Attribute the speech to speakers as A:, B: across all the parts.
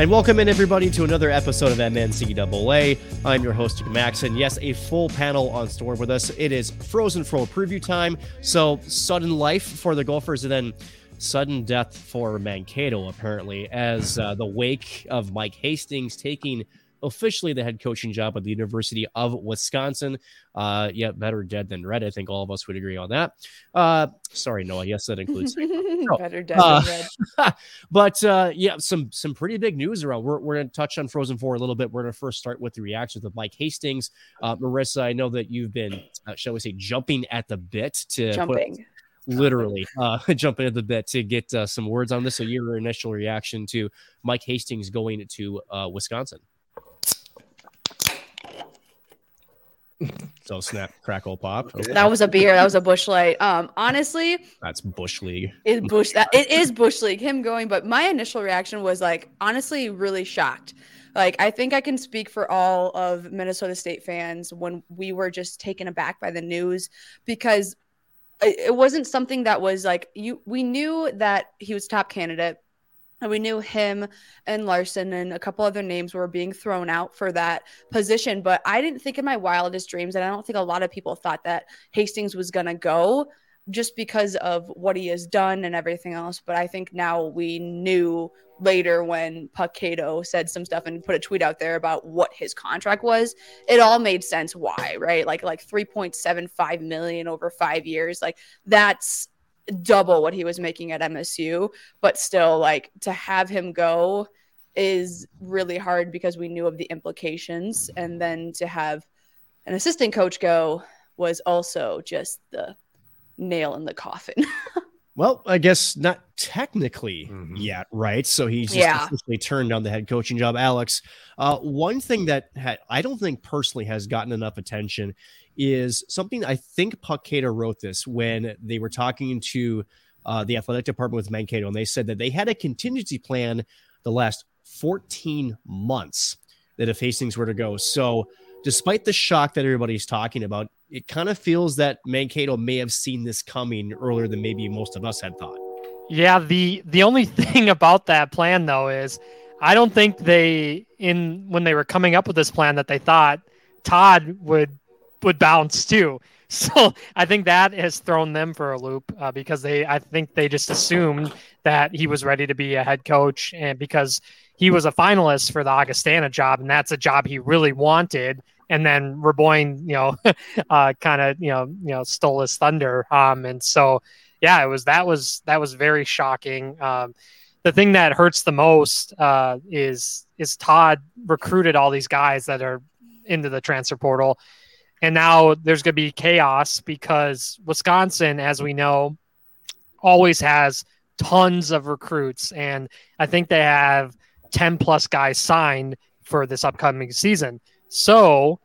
A: And welcome in everybody to another episode of MNCAA. I'm your host, Max, and yes, a full panel on store with us. It is Frozen Four preview time. So sudden life for the Gophers, and then sudden death for Mankato, apparently, as uh, the wake of Mike Hastings taking officially the head coaching job at the University of Wisconsin. Uh, yeah, better dead than red. I think all of us would agree on that. Uh, sorry, Noah. Yes, that includes
B: better dead uh, than
A: red. but uh, yeah, some some pretty big news around. We're, we're going to touch on Frozen Four a little bit. We're going to first start with the reactions of Mike Hastings. Uh, Marissa, I know that you've been, uh, shall we say, jumping at the bit to
B: jumping.
A: Put, literally uh, jumping at the bit to get uh, some words on this. So, your initial reaction to Mike Hastings going to uh, Wisconsin? So snap, crackle, pop.
B: Okay. That was a beer. That was a Busch Light. Um, honestly,
A: that's Bush League.
B: It Bush. That it is Busch League. Him going, but my initial reaction was like, honestly, really shocked. Like, I think I can speak for all of Minnesota State fans when we were just taken aback by the news because it wasn't something that was like you. We knew that he was top candidate and we knew him and Larson and a couple other names were being thrown out for that position. But I didn't think in my wildest dreams, and I don't think a lot of people thought that Hastings was going to go just because of what he has done and everything else. But I think now we knew later when Puck Cato said some stuff and put a tweet out there about what his contract was, it all made sense why, right? Like like 3.75 million over 5 years. Like that's double what he was making at MSU, but still like to have him go is really hard because we knew of the implications and then to have an assistant coach go was also just the nail in the coffin.
A: well, I guess not technically mm-hmm. yet, right? So he's just yeah. officially turned down the head coaching job. Alex, uh, one thing that ha- I don't think personally has gotten enough attention is something I think Puck Cato wrote this when they were talking to uh, the athletic department with Mankato, and they said that they had a contingency plan the last 14 months that if Hastings were to go. So, despite the shock that everybody's talking about, it kind of feels that Mankato may have seen this coming earlier than maybe most of us had thought.
C: Yeah, the the only thing about that plan though is I don't think they in when they were coming up with this plan that they thought Todd would would bounce too. So I think that has thrown them for a loop uh, because they, I think they just assumed that he was ready to be a head coach, and because he was a finalist for the Augustana job, and that's a job he really wanted. And then Raboin, you know, uh, kind of, you know, you know, stole his thunder. Um, and so, yeah, it was that was that was very shocking. Um, the thing that hurts the most uh, is is Todd recruited all these guys that are into the transfer portal and now there's going to be chaos because Wisconsin, as we know, always has tons of recruits. And I think they have 10 plus guys signed for this upcoming season. So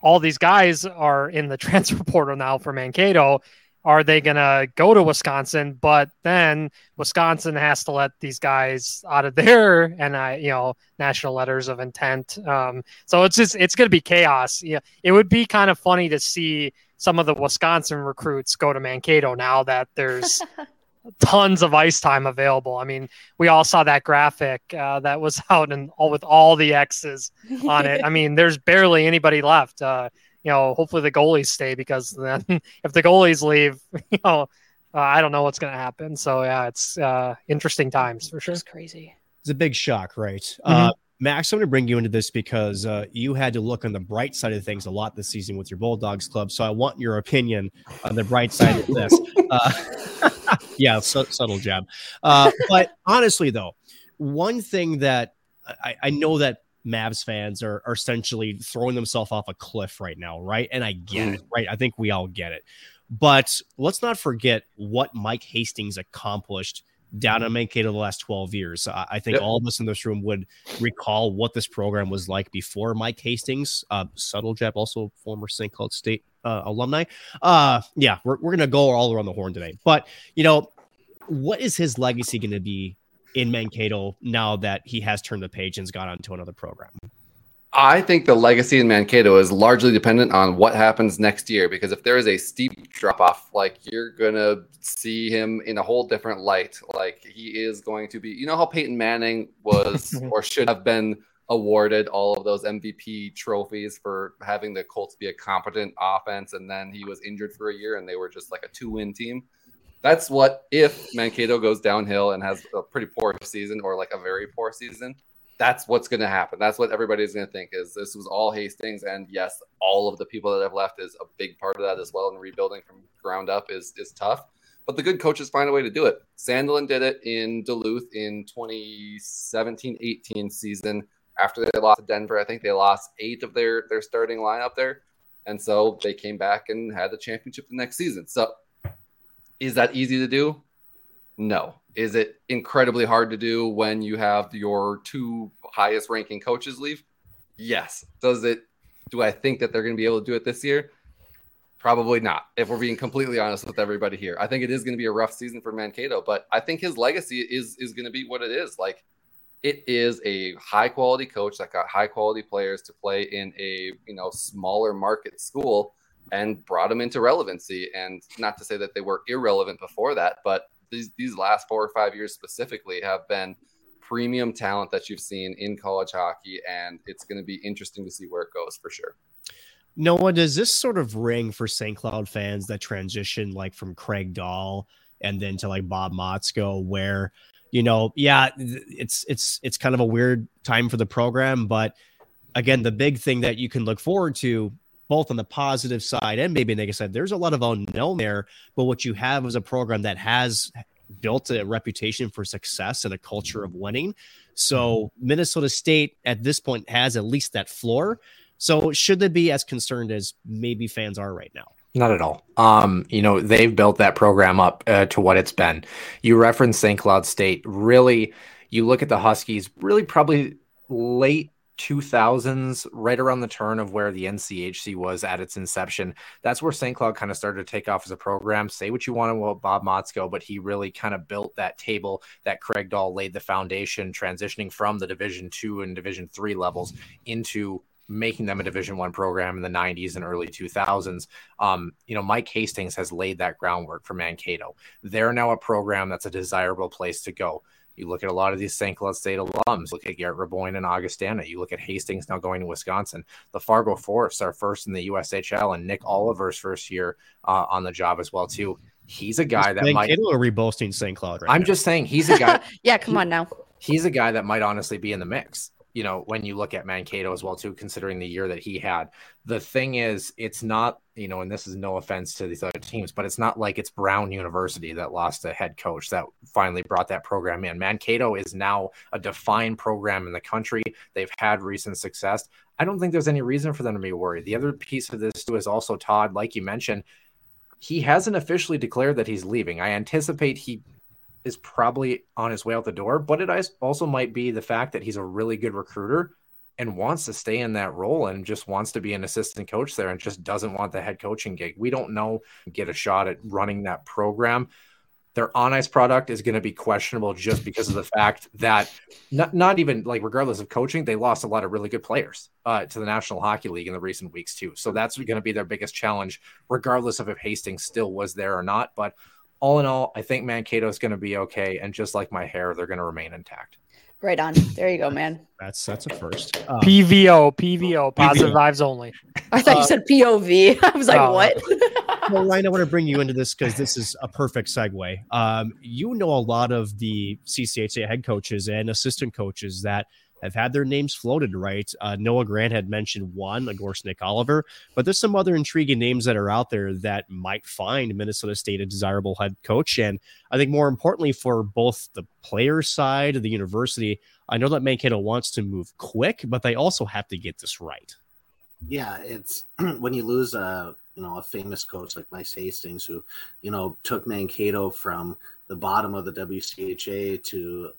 C: all these guys are in the transfer portal now for Mankato are they going to go to Wisconsin? But then Wisconsin has to let these guys out of their and I, you know, national letters of intent. Um, so it's just it's going to be chaos. Yeah, it would be kind of funny to see some of the Wisconsin recruits go to Mankato now that there's tons of ice time available. I mean, we all saw that graphic uh, that was out and all with all the X's on it. I mean, there's barely anybody left. Uh, you know, hopefully the goalies stay because then if the goalies leave, you know, uh, I don't know what's going to happen. So yeah, it's uh, interesting times for sure.
B: It's crazy.
A: It's a big shock, right? Mm-hmm. Uh, Max, I'm going to bring you into this because uh, you had to look on the bright side of things a lot this season with your Bulldogs club. So I want your opinion on the bright side of this. Uh, yeah, su- subtle jab. Uh, but honestly, though, one thing that I, I know that Mavs fans are, are essentially throwing themselves off a cliff right now, right? And I get it, right? I think we all get it. But let's not forget what Mike Hastings accomplished down on Mankato the last 12 years. I, I think yep. all of us in this room would recall what this program was like before Mike Hastings, uh, Subtle Jeb, also former St. Cloud State uh, alumni. Uh, yeah, we're, we're going to go all around the horn today. But, you know, what is his legacy going to be in Mankato now that he has turned the page and's gone on to another program?
D: I think the legacy in Mankato is largely dependent on what happens next year because if there is a steep drop off, like you're gonna see him in a whole different light. Like he is going to be, you know how Peyton Manning was or should have been awarded all of those MVP trophies for having the Colts be a competent offense, and then he was injured for a year and they were just like a two win team. That's what if Mankato goes downhill and has a pretty poor season or like a very poor season that's what's going to happen. That's what everybody's going to think is this was all Hastings, and yes, all of the people that have left is a big part of that as well. And rebuilding from ground up is is tough, but the good coaches find a way to do it. Sandelin did it in Duluth in 2017-18 season after they lost to Denver. I think they lost eight of their their starting lineup there, and so they came back and had the championship the next season. So, is that easy to do? No. Is it incredibly hard to do when you have your two highest ranking coaches leave? Yes. Does it do I think that they're going to be able to do it this year? Probably not. If we're being completely honest with everybody here, I think it is going to be a rough season for Mankato, but I think his legacy is is going to be what it is. Like it is a high quality coach that got high quality players to play in a you know smaller market school and brought them into relevancy. And not to say that they were irrelevant before that, but these these last four or five years specifically have been premium talent that you've seen in college hockey, and it's going to be interesting to see where it goes for sure.
A: Noah, does this sort of ring for St. Cloud fans that transition like from Craig Dahl and then to like Bob Motzko, where you know, yeah, it's it's it's kind of a weird time for the program, but again, the big thing that you can look forward to both on the positive side and maybe negative side. There's a lot of unknown there, but what you have is a program that has built a reputation for success and a culture of winning. So Minnesota State at this point has at least that floor. So should they be as concerned as maybe fans are right now?
E: Not at all. Um, you know, they've built that program up uh, to what it's been. You referenced St. Cloud State. Really, you look at the Huskies, really probably late 2000s, right around the turn of where the NCHC was at its inception. That's where St. Cloud kind of started to take off as a program. Say what you want about Bob Motzko, but he really kind of built that table that Craig Dahl laid the foundation, transitioning from the Division two and Division three levels into making them a division one program in the 90s and early 2000s um, you know mike hastings has laid that groundwork for mankato they're now a program that's a desirable place to go you look at a lot of these St. Cloud State alums. Look at Garrett Raboin and Augustana. You look at Hastings now going to Wisconsin. The Fargo Force are first in the USHL, and Nick Oliver's first year uh, on the job as well too. He's a guy that might.
A: Kittle are reboasting St. Cloud right
E: I'm
A: now.
E: just saying he's a guy.
B: yeah, come on now.
E: He's a guy that might honestly be in the mix you know, when you look at Mankato as well, too, considering the year that he had. The thing is, it's not, you know, and this is no offense to these other teams, but it's not like it's Brown University that lost a head coach that finally brought that program in. Mankato is now a defined program in the country. They've had recent success. I don't think there's any reason for them to be worried. The other piece of this, too, is also Todd, like you mentioned, he hasn't officially declared that he's leaving. I anticipate he is probably on his way out the door, but it also might be the fact that he's a really good recruiter and wants to stay in that role and just wants to be an assistant coach there and just doesn't want the head coaching gig. We don't know get a shot at running that program. Their on ice product is going to be questionable just because of the fact that not, not even like regardless of coaching, they lost a lot of really good players uh, to the National Hockey League in the recent weeks too. So that's going to be their biggest challenge, regardless of if Hastings still was there or not. But all in all, I think Mankato is going to be okay. And just like my hair, they're going to remain intact.
B: Right on. There you go, man.
A: That's that's a first.
C: Um, PVO, PVO, positive PVO. vibes only.
B: I thought uh, you said POV. I was like, oh. what?
A: well, Ryan, I want to bring you into this because this is a perfect segue. Um, you know a lot of the CCHA head coaches and assistant coaches that – have had their names floated, right? Uh, Noah Grant had mentioned one, Nick Oliver, but there's some other intriguing names that are out there that might find Minnesota State a desirable head coach. And I think more importantly, for both the player side of the university, I know that Mankato wants to move quick, but they also have to get this right.
F: Yeah, it's when you lose a you know a famous coach like Mike Hastings, who you know took Mankato from the bottom of the WCHA to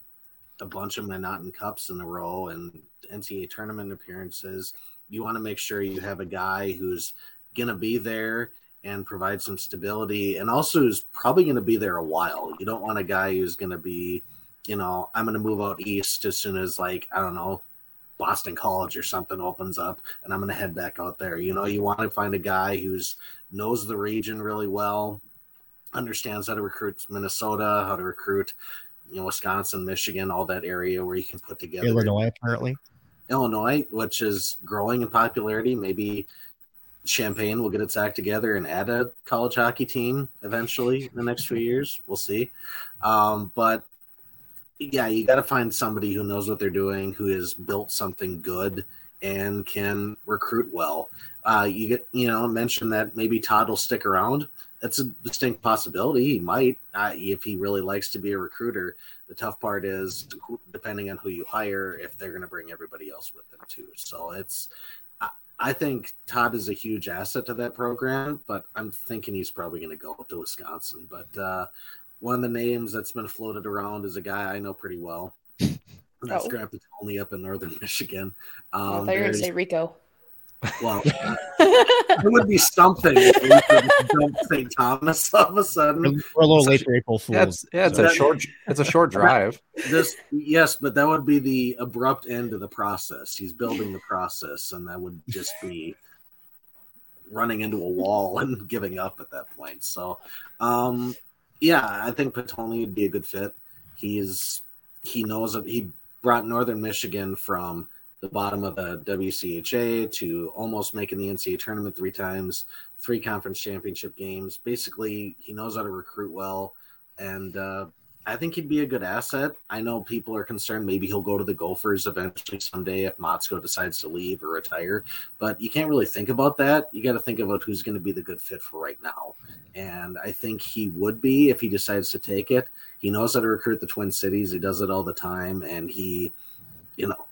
F: a bunch of MacNaughton Cups in a row and NCAA tournament appearances, you want to make sure you have a guy who's going to be there and provide some stability and also who's probably going to be there a while. You don't want a guy who's going to be, you know, I'm going to move out east as soon as, like, I don't know, Boston College or something opens up and I'm going to head back out there. You know, you want to find a guy who's knows the region really well, understands how to recruit Minnesota, how to recruit, you know, Wisconsin, Michigan, all that area where you can put together
A: Illinois, apparently.
F: Illinois, which is growing in popularity. Maybe Champaign will get its act together and add a college hockey team eventually in the next few years. We'll see. Um, but yeah, you got to find somebody who knows what they're doing, who has built something good and can recruit well. Uh, you get, you know, mention that maybe Todd will stick around. That's a distinct possibility. He might, uh, if he really likes to be a recruiter. The tough part is, depending on who you hire, if they're going to bring everybody else with them too. So it's, I think Todd is a huge asset to that program, but I'm thinking he's probably going to go to Wisconsin. But uh, one of the names that's been floated around is a guy I know pretty well. That's oh. Grant Potulny up in northern Michigan.
B: Um, I thought you were going to say Rico.
F: Well, uh, it would be something if dump St. Thomas all of a sudden.
A: We're a little late for April Fools.
E: Yeah, it's, yeah, it's so. a short. It's a short drive.
F: This, yes, but that would be the abrupt end of the process. He's building the process, and that would just be running into a wall and giving up at that point. So, um, yeah, I think Potulny would be a good fit. He's he knows that he brought Northern Michigan from the bottom of the WCHA to almost making the NCAA tournament three times, three conference championship games. Basically, he knows how to recruit well, and uh, I think he'd be a good asset. I know people are concerned maybe he'll go to the Gophers eventually someday if Motzko decides to leave or retire, but you can't really think about that. You got to think about who's going to be the good fit for right now, and I think he would be if he decides to take it. He knows how to recruit the Twin Cities. He does it all the time, and he, you know,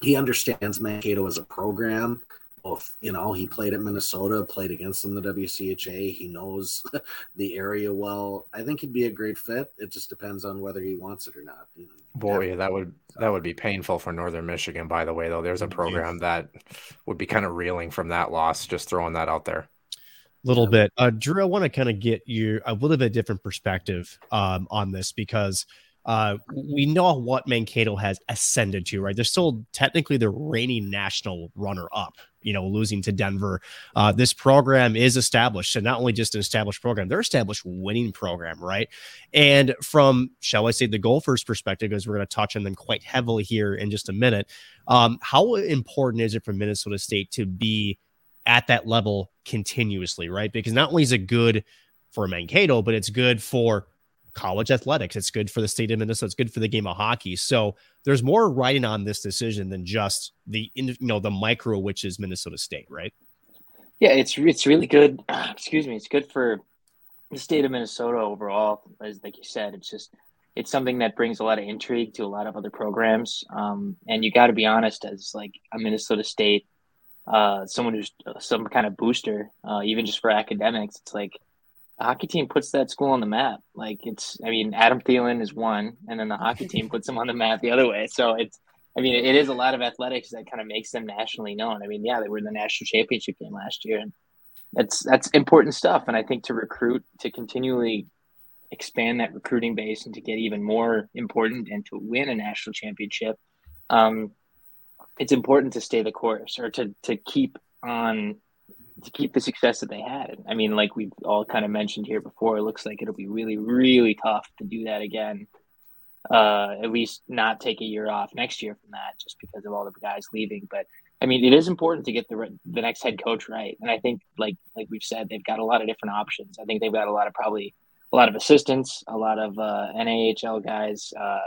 F: he understands Mankato as a program. Both, you know, he played at Minnesota, played against them the WCHA. He knows the area well. I think he'd be a great fit. It just depends on whether he wants it or not.
E: Boy, that would that would be painful for Northern Michigan. By the way, though, there's a program that would be kind of reeling from that loss. Just throwing that out there A
A: little bit. Uh, Drew, I want to kind of get you a little bit different perspective um, on this because uh, we know what Mankato has ascended to, right? They're still technically the reigning national runner up, you know, losing to Denver. Uh, this program is established, and not only just an established program, they're established winning program, right? And from, shall I say, the Gophers' perspective, as we're going to touch on them quite heavily here in just a minute, um, how important is it for Minnesota State to be at that level continuously, right? Because not only is it good for Mankato, but it's good for college athletics. It's good for the state of Minnesota. It's good for the game of hockey. So there's more riding on this decision than just the you know the micro, which is Minnesota State, right?
G: Yeah, it's it's really good. Excuse me, it's good for the state of Minnesota overall. As like you said, it's just it's something that brings a lot of intrigue to a lot of other programs. Um, and you got to be honest, as like a Minnesota State, uh, someone who's some kind of booster, uh, even just for academics, it's like the hockey team puts that school on the map. Like it's, I mean, Adam Thielen is one, and then the hockey team puts them on the map the other way. So it's, I mean, it is a lot of athletics that kind of makes them nationally known. I mean, yeah, they were in the national championship game last year, and that's that's important stuff. And I think to recruit, to continually expand that recruiting base, and to get even more important, and to win a national championship, um, it's important to stay the course or to to keep on to keep the success that they had. I mean, like we've all kind of mentioned here before, it looks like it'll be really, really tough to do that again. Uh, at least not take a year off next year from that, just because of all the guys leaving. But I mean, it is important to get the the next head coach right, and I think, like like we've said, they've got a lot of different options. I think they've got a lot of probably a lot of assistants, a lot of uh, NAHL guys, uh,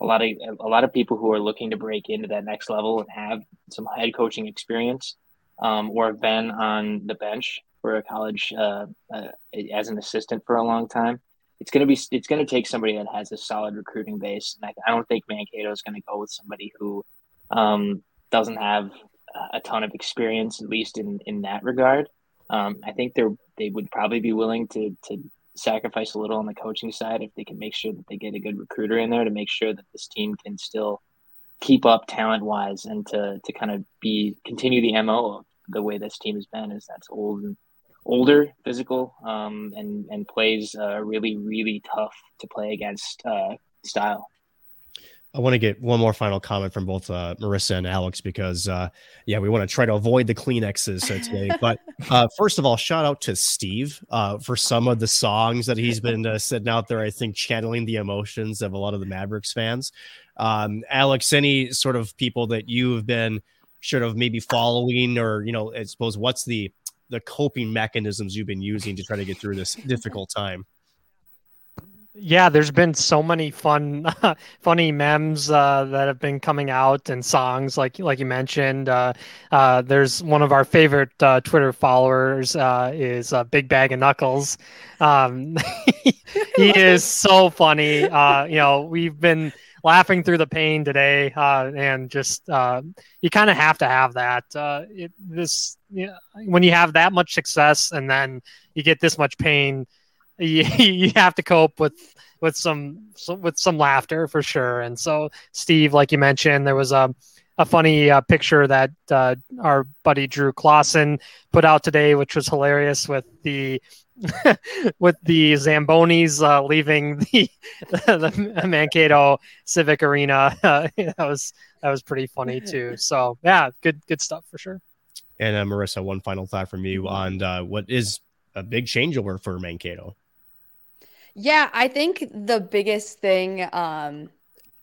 G: a lot of a lot of people who are looking to break into that next level and have some head coaching experience um, or have been on the bench for a college uh, uh, as an assistant for a long time. It's gonna be it's gonna take somebody that has a solid recruiting base, and I, I don't think Mankato is gonna go with somebody who um, doesn't have a ton of experience, at least in in that regard. Um, I think they're they would probably be willing to to sacrifice a little on the coaching side if they can make sure that they get a good recruiter in there to make sure that this team can still keep up talent wise and to to kind of be continue the mo of the way this team has been is that's old and older physical um, and and plays uh, really really tough to play against uh, style
A: I want to get one more final comment from both uh, Marissa and Alex because, uh, yeah, we want to try to avoid the Kleenexes today. but uh, first of all, shout out to Steve uh, for some of the songs that he's been uh, sitting out there. I think channeling the emotions of a lot of the Mavericks fans. Um, Alex, any sort of people that you have been sort of maybe following, or you know, I suppose what's the the coping mechanisms you've been using to try to get through this difficult time?
C: yeah, there's been so many fun, funny memes uh, that have been coming out and songs like like you mentioned. Uh, uh, there's one of our favorite uh, Twitter followers uh, is uh, Big Bag of Knuckles. Um, he is so funny. you know, we've been laughing through the pain today, and just you kind of have to have that. It, this you know, when you have that much success and then you get this much pain you, you have to cope with with some with some laughter for sure. And so, Steve, like you mentioned, there was a a funny uh, picture that uh, our buddy Drew Clausen put out today, which was hilarious with the with the Zambonis uh, leaving the, the Mankato Civic Arena. that was that was pretty funny too. So yeah, good good stuff for sure.
A: And uh, Marissa, one final thought from you on uh, what is a big changeover for Mankato.
B: Yeah, I think the biggest thing, um,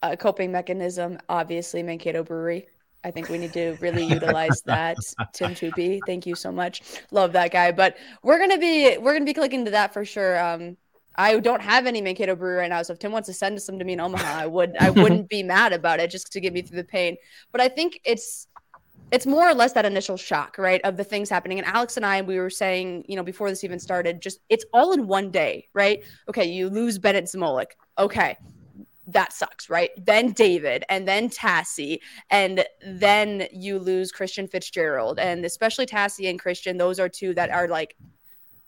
B: a coping mechanism, obviously Mankato Brewery. I think we need to really utilize that. Tim Tupi, thank you so much. Love that guy. But we're gonna be we're gonna be clicking to that for sure. Um, I don't have any Mankato Brewery right now, so if Tim wants to send some to me in Omaha, I would I wouldn't be mad about it just to get me through the pain. But I think it's it's more or less that initial shock, right, of the things happening. And Alex and I, we were saying, you know, before this even started, just it's all in one day, right? Okay, you lose Bennett Zmolik. Okay, that sucks, right? Then David, and then Tassie, and then you lose Christian Fitzgerald, and especially Tassie and Christian. Those are two that are like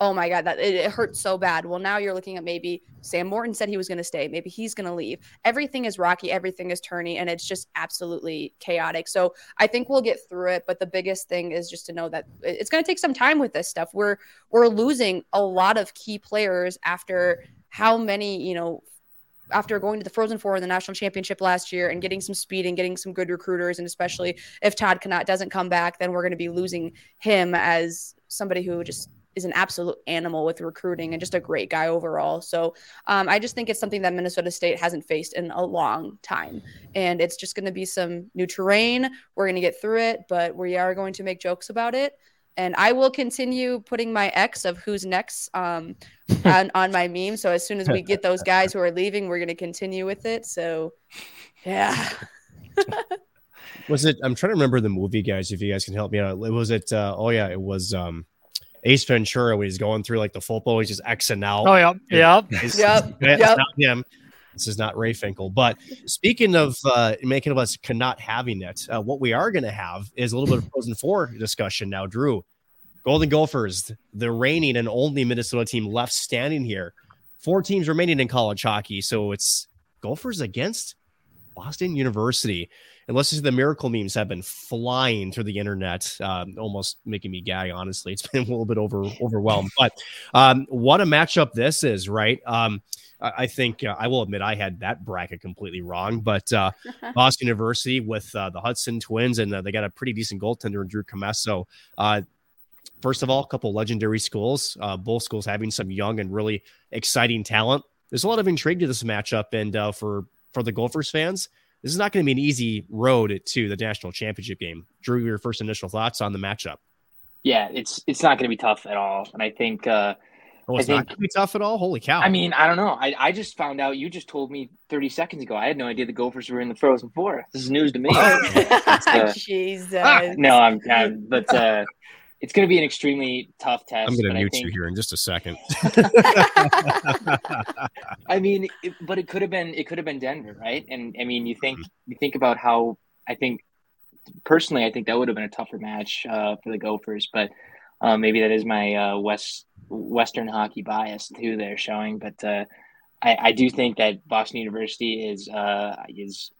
B: oh my god that it, it hurts so bad well now you're looking at maybe sam morton said he was going to stay maybe he's going to leave everything is rocky everything is turny and it's just absolutely chaotic so i think we'll get through it but the biggest thing is just to know that it's going to take some time with this stuff we're we're losing a lot of key players after how many you know after going to the Frozen Four in the national championship last year and getting some speed and getting some good recruiters, and especially if Todd Knott doesn't come back, then we're going to be losing him as somebody who just is an absolute animal with recruiting and just a great guy overall. So um, I just think it's something that Minnesota State hasn't faced in a long time. And it's just going to be some new terrain. We're going to get through it, but we are going to make jokes about it. And I will continue putting my X of who's next um, on, on my meme. So as soon as we get those guys who are leaving, we're going to continue with it. So, yeah.
A: was it? I'm trying to remember the movie, guys. If you guys can help me out, was it? Uh, oh yeah, it was. Um, Ace Ventura when he's going through like the football, he's just Xing out.
C: Oh yeah, yeah,
B: yep, yep.
A: not him. This is not Ray Finkle. But speaking of uh, making of us cannot having it, uh, what we are going to have is a little bit of Frozen Four discussion now. Drew, Golden Gophers, the reigning and only Minnesota team left standing here. Four teams remaining in college hockey, so it's Gophers against Boston University and let's see the miracle memes have been flying through the internet, um, almost making me gag. Honestly, it's been a little bit over overwhelmed. But um, what a matchup this is, right? Um, I think uh, I will admit I had that bracket completely wrong, but uh, Boston University with uh, the Hutson Twins, and uh, they got a pretty decent goaltender in Drew Commesso. Uh, first of all, a couple legendary schools, uh, both schools having some young and really exciting talent. There's a lot of intrigue to this matchup, and for for the Gophers fans, this is not going to be an easy road to the national championship game. Drew, your first initial thoughts on the matchup?
G: Yeah, it's it's not going to be tough at all, and I think.
A: Oh, it's
G: I
A: not going to be tough at all. Holy cow!
G: I mean, I don't know. I, I just found out. You just told me 30 seconds ago. I had no idea the Gophers were in the Frozen Four. This is news to me.
B: uh, Jesus.
G: no, I'm, I'm but uh, it's going to be an extremely tough test.
A: I'm going to mute
G: think,
A: you here in just a second.
G: I mean, it, but it could have been it could have been Denver, right? And I mean, you think mm-hmm. you think about how I think personally, I think that would have been a tougher match uh, for the Gophers, but uh, maybe that is my uh, West Western hockey bias too. They're showing, but uh, I, I do think that Boston University is uh, is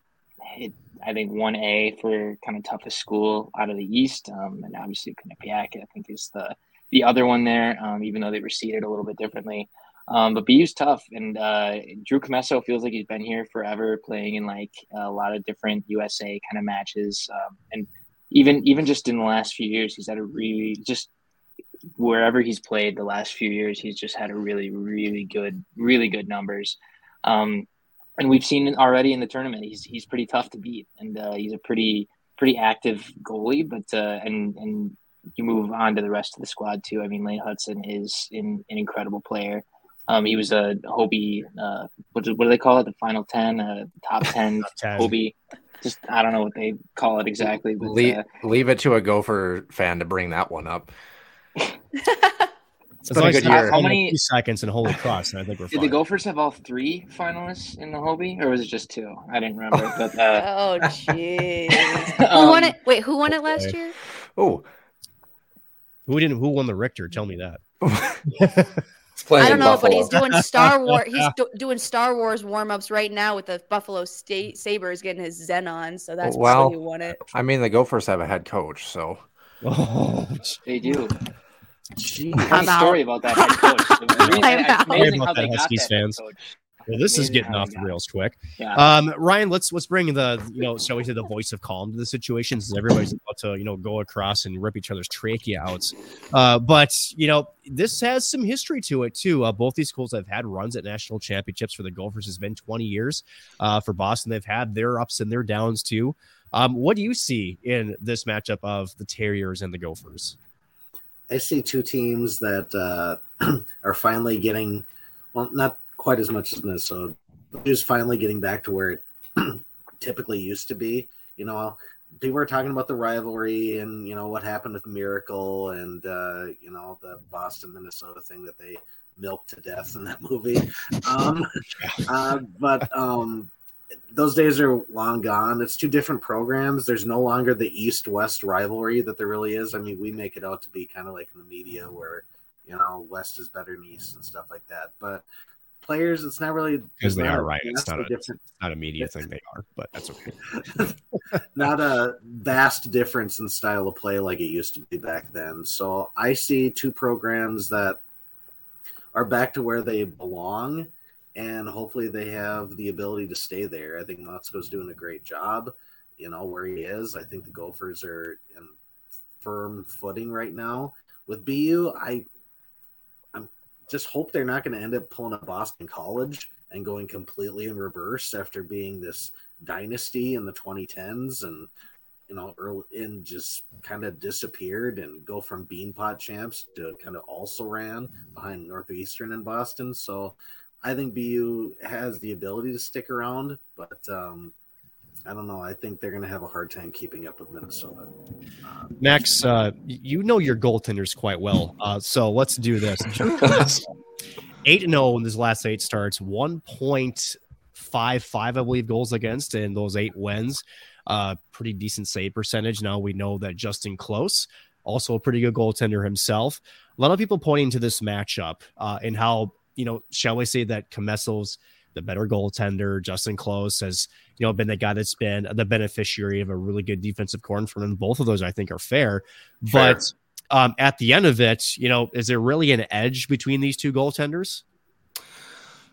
G: it, I think one A for kind of toughest school out of the East, um, and obviously Quinnipiac I think is the the other one there, um, even though they were seeded a little bit differently. Um, but BU's tough, and uh, Drew Commesso feels like he's been here forever, playing in like a lot of different USA kind of matches, um, and even even just in the last few years, he's had a really just wherever he's played the last few years, he's just had a really really good, really good numbers. Um, and we've seen already in the tournament, he's he's pretty tough to beat, and uh, he's a pretty pretty active goalie. But uh, and and you move on to the rest of the squad too. I mean, Lane Hutson is in, an incredible player. Um, he was a Hobey. Uh, what, do, what do they call it? The final ten, uh, top ten, top 10. Just I don't know what they call it exactly. But,
E: leave,
G: uh,
E: leave it to a Gopher fan to bring that one up.
A: It's been a good year. How many seconds in Holy Cross? I think we're.
G: Did fine. the Gophers have all three finalists in the Hobey, or was it just two? I didn't remember. But uh,
B: oh, jeez. um, who won it? Wait, who won it last year?
E: Oh,
A: who didn't? Who won the Richter? Tell me that.
B: I don't know, Buffalo. but he's doing Star Wars. He's do- doing Star Wars warm ups right now with the Buffalo State Sabres getting his Zen on. So that's well, why he won it.
E: I mean, the Gophers have a head coach, so
G: oh, they do. Jeez. story about that head coach. amazing,
A: how they got that fans. Well, this is getting off the rails quick. Yeah. Um, Ryan, let's let's bring the you know, shall we say the voice of calm to the situation since everybody's about to you know go across and rip each other's trachea out. Uh, but you know, this has some history to it too. Uh, both these schools have had runs at national championships. For the Gophers, has been 20 years. Uh, for Boston, they've had their ups and their downs too. Um, what do you see in this matchup of the Terriers and the Gophers?
F: I see two teams that uh, are finally getting, well, not quite as much as Minnesota, but just finally getting back to where it typically used to be. You know, people are talking about the rivalry and you know what happened with Miracle and uh, you know the Boston Minnesota thing that they milked to death in that movie. Um, uh, but um, those days are long gone. It's two different programs. There's no longer the East West rivalry that there really is. I mean, we make it out to be kind of like in the media where you know West is better than East and stuff like that. But players, it's not really
A: because they are right. It's not a, different. It's not a media thing. They are, but that's okay.
F: not a vast difference in style of play like it used to be back then. So I see two programs that are back to where they belong, and hopefully they have the ability to stay there. I think Motzko's doing a great job. You know where he is. I think the Gophers are in firm footing right now. With BU, I I just hope they're not going to end up pulling a Boston College and going completely in reverse after being this dynasty in the 2010s and you know early and just kind of disappeared and go from beanpot champs to kind of also ran behind northeastern and boston so i think bu has the ability to stick around but um I don't know. I think they're going to have a hard time keeping up with Minnesota.
A: Uh, Max, uh, you know your goaltenders quite well, uh, so let's do this. eight and zero oh in his last eight starts, one point five five, I believe, goals against, and those eight wins. Uh, pretty decent save percentage. Now we know that Justen Close, also a pretty good goaltender himself. A lot of people pointing to this matchup uh, and how you know, shall we say that Commesso's – the better goaltender. Justen Close has, you know, been the guy that's been the beneficiary of a really good defensive corn from him. Both of those I think are fair. fair. But um, at the end of it, you know, is there really an edge between these two goaltenders?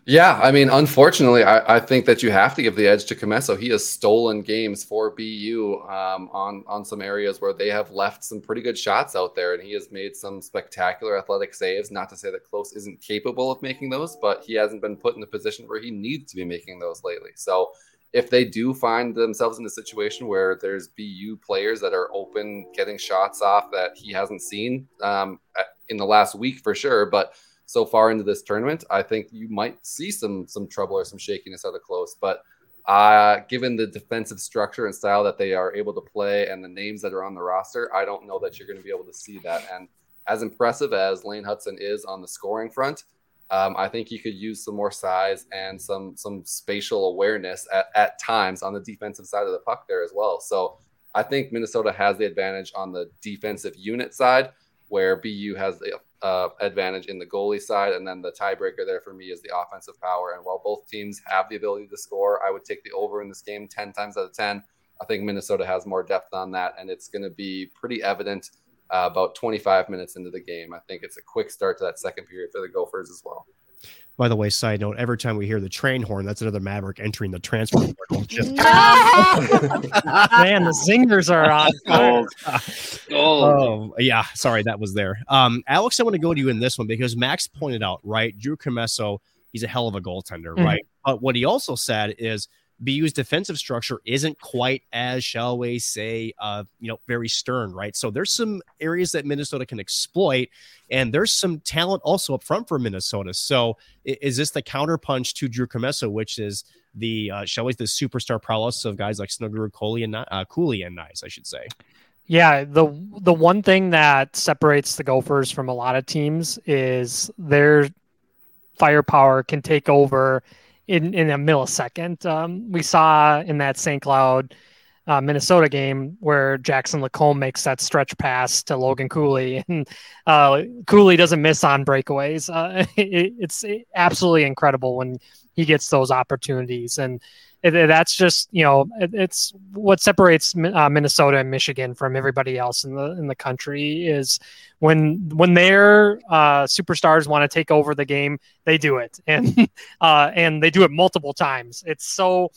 D: Yeah, I mean, unfortunately, I, I, think that you have to give the edge to Commesso. He has stolen games for BU um, on on some areas where they have left some pretty good shots out there, and he has made some spectacular athletic saves. Not to say that Close isn't capable of making those, but he hasn't been put in a position where he needs to be making those lately. So, if they do find themselves in a situation where there's BU players that are open, getting shots off that he hasn't seen um, in the last week for sure, but so far into this tournament, I think you might see some some trouble or some shakiness out of close. But uh, given the defensive structure and style that they are able to play and the names that are on the roster, I don't know that you're going to be able to see that. And as impressive as Lane Hutson is on the scoring front, um, I think he could use some more size and some some spatial awareness at, at times on the defensive side of the puck there as well. So I think Minnesota has the advantage on the defensive unit side where BU has the uh, advantage in the goalie side, and then the tiebreaker there for me is the offensive power. And while both teams have the ability to score, I would take the over in this game ten times out of ten. I think Minnesota has more depth on that, and it's going to be pretty evident uh, about 25 minutes into the game. I think it's a quick start to that second period for the Gophers as well.
A: By the way, side note: every time we hear the train horn, that's another Maverick entering the transfer portal. Just
C: Man, the zingers are on.
G: Gold. Gold.
A: Oh, yeah. Sorry, that was there. Um, Alex, I want to go to you in this one because Max pointed out, right? Drew Commesso, he's a hell of a goaltender,
C: Mhm.
A: right? But what he also said is BU's defensive structure isn't quite as, shall we say, uh, you know, very stern, right? So there's some areas that Minnesota can exploit, and there's some talent also up front for Minnesota. So is this the counterpunch to Drew Commesso, which is the, uh, shall we, say, the superstar prowess of guys like Snuggerud, Coley, and uh, Cooley and Knies, I should say.
C: Yeah, the the one thing that separates the Gophers from a lot of teams is their firepower can take over in in a millisecond. Um, we saw in that St. Cloud, uh, Minnesota game where Jackson LaCombe makes that stretch pass to Logan Cooley, and uh, Cooley doesn't miss on breakaways. Uh, it, it's absolutely incredible when he gets those opportunities, and it, it- that's just you know it, it's what separates uh, Minnesota and Michigan from everybody else in the in the country is when when their uh, superstars want to take over the game, they do it, and uh, and they do it multiple times. It's so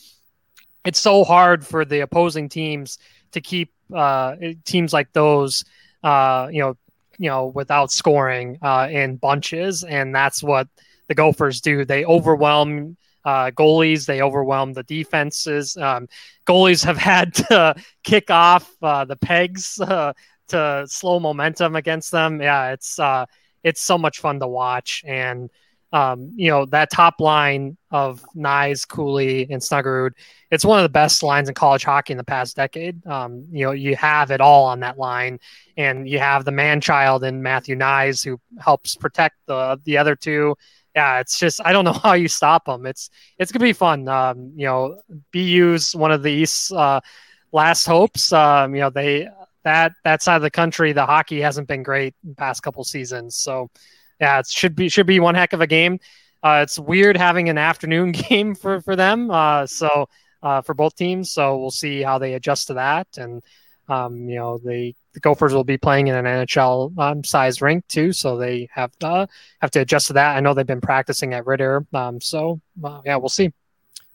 C: it's so hard for the opposing teams to keep uh, teams like those, uh, you know, you know, without scoring uh, in bunches, and that's what the Gophers do. They overwhelm uh, goalies. They overwhelm the defenses. Um, goalies have had to kick off uh, the pegs uh, to slow momentum against them. Yeah, it's uh, it's so much fun to watch, and um, you know that top line of Knies, Cooley, and Snuggerud. It's one of the best lines in college hockey in the past decade. Um, you know, you have it all on that line, and you have the man child in Matthew Knies who helps protect the the other two. Yeah, it's just I don't know how you stop them. It's it's gonna be fun. Um, you know, BU's one of the East's uh, last hopes. Um, you know, they that that side of the country, the hockey hasn't been great past couple seasons. So yeah, it should be should be one heck of a game. Uh, it's weird having an afternoon game for for them. Uh, so uh, for both teams, so we'll see how they adjust to that. And um, you know, the the Gophers will be playing in an NHL um, size rink too, so they have to have to adjust to that. I know they've been practicing at Ridder, um, so uh, yeah, we'll see.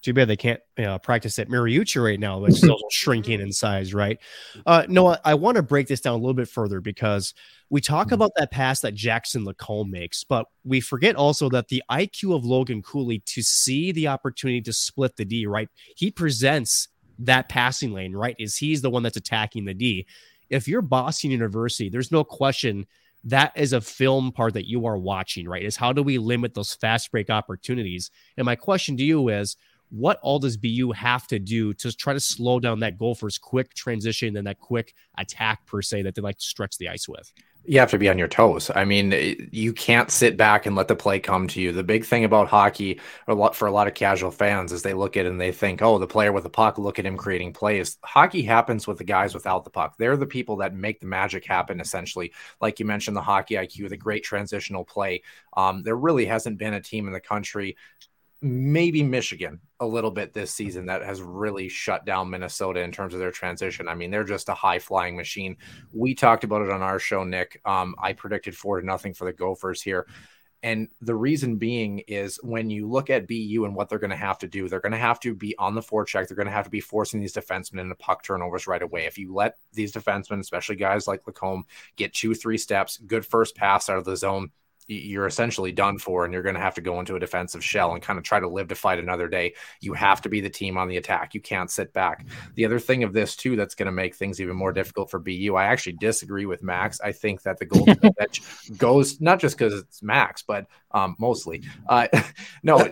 A: Too bad they can't uh, practice at Mariucci right now, which is also shrinking in size, right? Uh, Noah, I want to break this down a little bit further because we talk about that pass that Jackson LaCombe makes, but we forget also that the IQ of Logan Cooley to see the opportunity to split the D, right? He presents that passing lane, right? Is he's the one that's attacking the D. If you're Boston University, there's no question that is a film part that you are watching, right? Is how do we limit those fast break opportunities? And my question to you is, what all does BU have to do to try to slow down that Gophers quick transition and that quick attack per se that they like to stretch the ice with?
E: You have to be on your toes. I mean, you can't sit back and let the play come to you. The big thing about hockey, a lot for a lot of casual fans, is they look at it and they think, "Oh, the player with the puck, look at him creating plays." Hockey happens with the guys without the puck. They're the people that make the magic happen. Essentially, like you mentioned, the hockey IQ, the great transitional play. Um, there really hasn't been a team in the country maybe Michigan a little bit this season that has really shut down Minnesota in terms of their transition. I mean, they're just a high flying machine. We talked about it on our show, Nick. Um, I predicted four to nothing for the Gophers here. And the reason being is when you look at BU and what they're going to have to do, they're going to have to be on the forecheck. They're going to have to be forcing these defensemen into puck turnovers right away. If you let these defensemen, especially guys like LaCombe, get two, three steps, good first pass out of the zone, you're essentially done for, and you're going to have to go into a defensive shell and kind of try to live to fight another day. You have to be the team on the attack. You can't sit back. The other thing of this too that's going to make things even more difficult for BU. I actually disagree with Max. I think that the Golden Edge goes not just because it's Max, but um, mostly uh, no,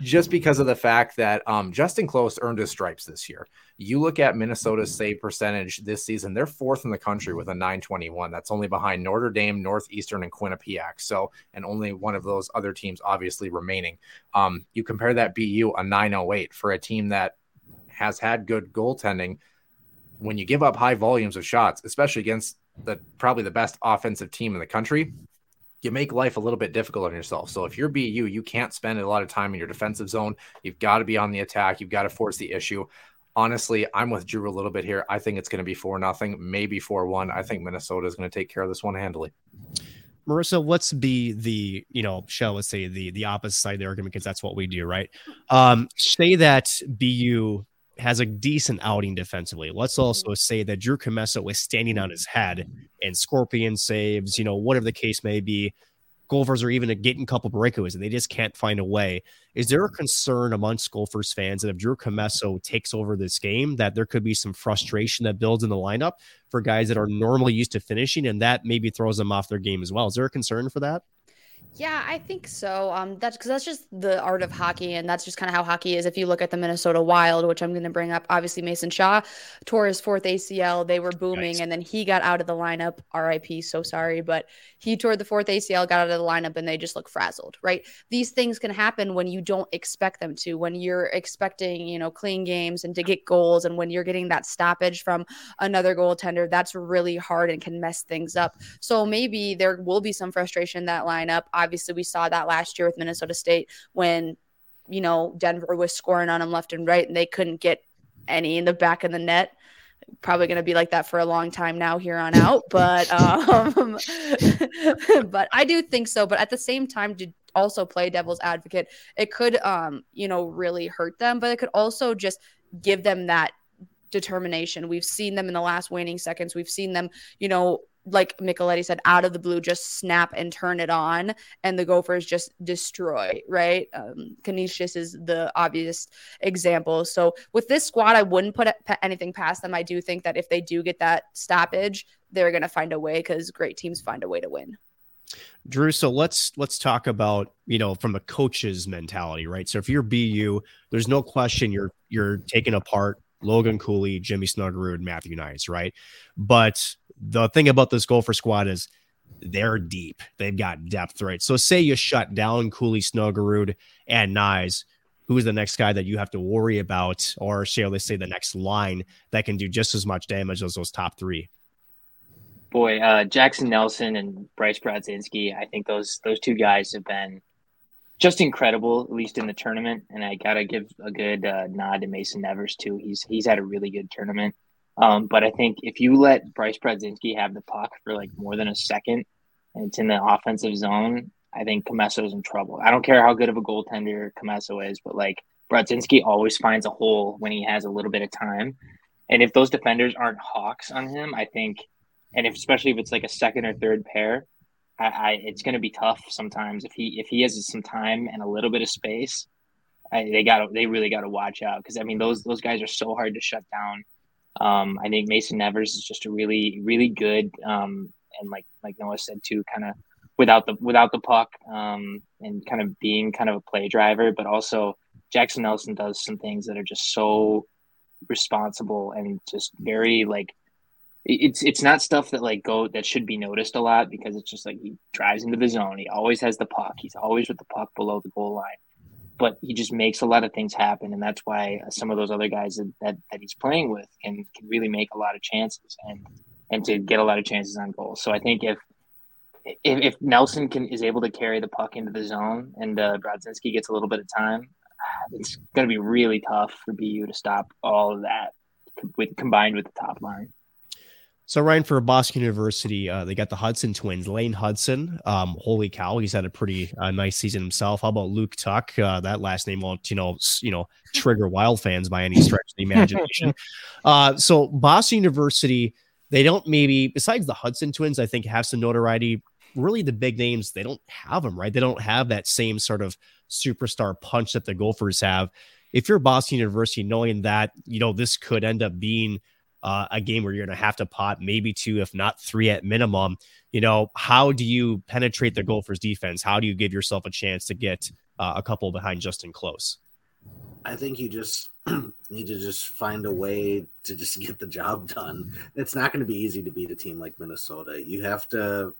E: just because of the fact that um, Justen Close earned his stripes this year. You look at Minnesota's save percentage this season; they're fourth in the country with a 921. That's only behind Notre Dame, Northeastern, and Quinnipiac. So, and only one of those other teams obviously remaining. Um, you compare that BU a 908 for a team that has had good goaltending. When you give up high volumes of shots, especially against the probably the best offensive team in the country, you make life a little bit difficult on yourself. So if you're BU, you can't spend a lot of time in your defensive zone. You've got to be on the attack. You've got to force the issue. Honestly, I'm with Drew a little bit here. I think it's going to be four nothing, maybe four one. I think Minnesota is going to take care of this one handily.
A: Marissa, let's be the, you know, shall we say the the opposite side of the argument because that's what we do, right? Um, say that BU has a decent outing defensively. Let's also mm-hmm. say that Drew Commesso was standing on his head and Scorpion saves, you know, whatever the case may be. Gophers are even getting a couple breakaways and they just can't find a way. Is there a mm-hmm. concern amongst Gophers fans that if Drew Commesso takes over this game, that there could be some frustration that builds in the lineup for guys that are normally used to finishing and that maybe throws them off their game as well? Is there a concern for that?
B: Yeah, I think so. Um, that's because that's just the art of hockey, and that's just kind of how hockey is. If you look at the Minnesota Wild, which I'm going to bring up, obviously Mason Shaw tore his fourth ACL. They were booming, nice. and then he got out of the lineup. RIP. So sorry, but he tore the fourth ACL, got out of the lineup, and they just look frazzled. Right? These things can happen when you don't expect them to. When you're expecting, you know, clean games and to get goals, and when you're getting that stoppage from another goaltender, that's really hard and can mess things up. So maybe there will be some frustration in that lineup. Obviously, we saw that last year with Minnesota State when, you know, Denver was scoring on them left and right and they couldn't get any in the back of the net. Probably going to be like that for a long time now here on out, but um, but I do think so. But at the same time, to also play devil's advocate, it could um, you know, really hurt them, but it could also just give them that determination. We've seen them in the last waning seconds. We've seen them, you know, like Micheletti said, out of the blue, just snap and turn it on, and the Gophers just destroy, right? Um, Canisius is the obvious example. So with this squad, I wouldn't put anything past them. I do think that if they do get that stoppage, they're going to find a way because great teams find a way to win.
A: Drew, so let's let's talk about you know from a coach's mentality, right? So if you're BU, there's no question you're you're taking apart Logan Cooley, Jimmy Snuggerud, Matthew Knies, right? But the thing about this Gopher squad is they're deep. They've got depth, right? So say you shut down Cooley, Snuggerud, and Knies. Who's the next guy that you have to worry about, or shall they say the next line that can do just as much damage as those top three?
G: Boy, uh, Jackson Nelson and Bryce Brodzinski. I think those those two guys have been just incredible, at least in the tournament. And I gotta give a good uh, nod to Mason Nevers too. He's he's had a really good tournament. Um, but I think if you let Bryce Brodzinski have the puck for like more than a second and it's in the offensive zone, I think Commesso's in trouble. I don't care how good of a goaltender Commesso is, but like Brodzinski always finds a hole when he has a little bit of time. And if those defenders aren't hawks on him, I think, and if, especially if it's like a second or third pair, I, I it's going to be tough sometimes. If he if he has some time and a little bit of space, I, they got they really got to watch out because I mean those those guys are so hard to shut down. Um, I think Mason Nevers is just a really, really good, um, and like like Noah said too, kind of without the without the puck, um, and kind of being kind of a play driver, but also Jackson Nelson does some things that are just so responsible and just very like it's it's not stuff that like go that should be noticed a lot because it's just like he drives into the zone. He always has the puck. He's always with the puck below the goal line but he just makes a lot of things happen, and that's why some of those other guys that, that, that he's playing with can can really make a lot of chances and and to get a lot of chances on goals. So I think if if, if Nelson can is able to carry the puck into the zone and uh, Brodzinski gets a little bit of time, it's going to be really tough for BU to stop all of that with combined with the top line.
A: So Ryan for Boston University, uh, they got the Hutson twins, Lane Hutson. Um, holy cow, he's had a pretty uh, nice season himself. How about Luke Tuch? Uh, that last name won't, you know, you know, trigger Wild fans by any stretch of the imagination. Uh, so Boston University, they don't maybe besides the Hutson twins, I think have some notoriety. Really, the big names they don't have them right. They don't have that same sort of superstar punch that the Gophers have. If you're Boston University, knowing that you know this could end up being uh, a game where you're going to have to pot maybe two, if not three at minimum. You know, how do you penetrate the Gophers defense? How do you give yourself a chance to get uh, a couple behind Justen Close?
F: I think you just need to just find a way to just get the job done. It's not going to be easy to beat a team like Minnesota. You have to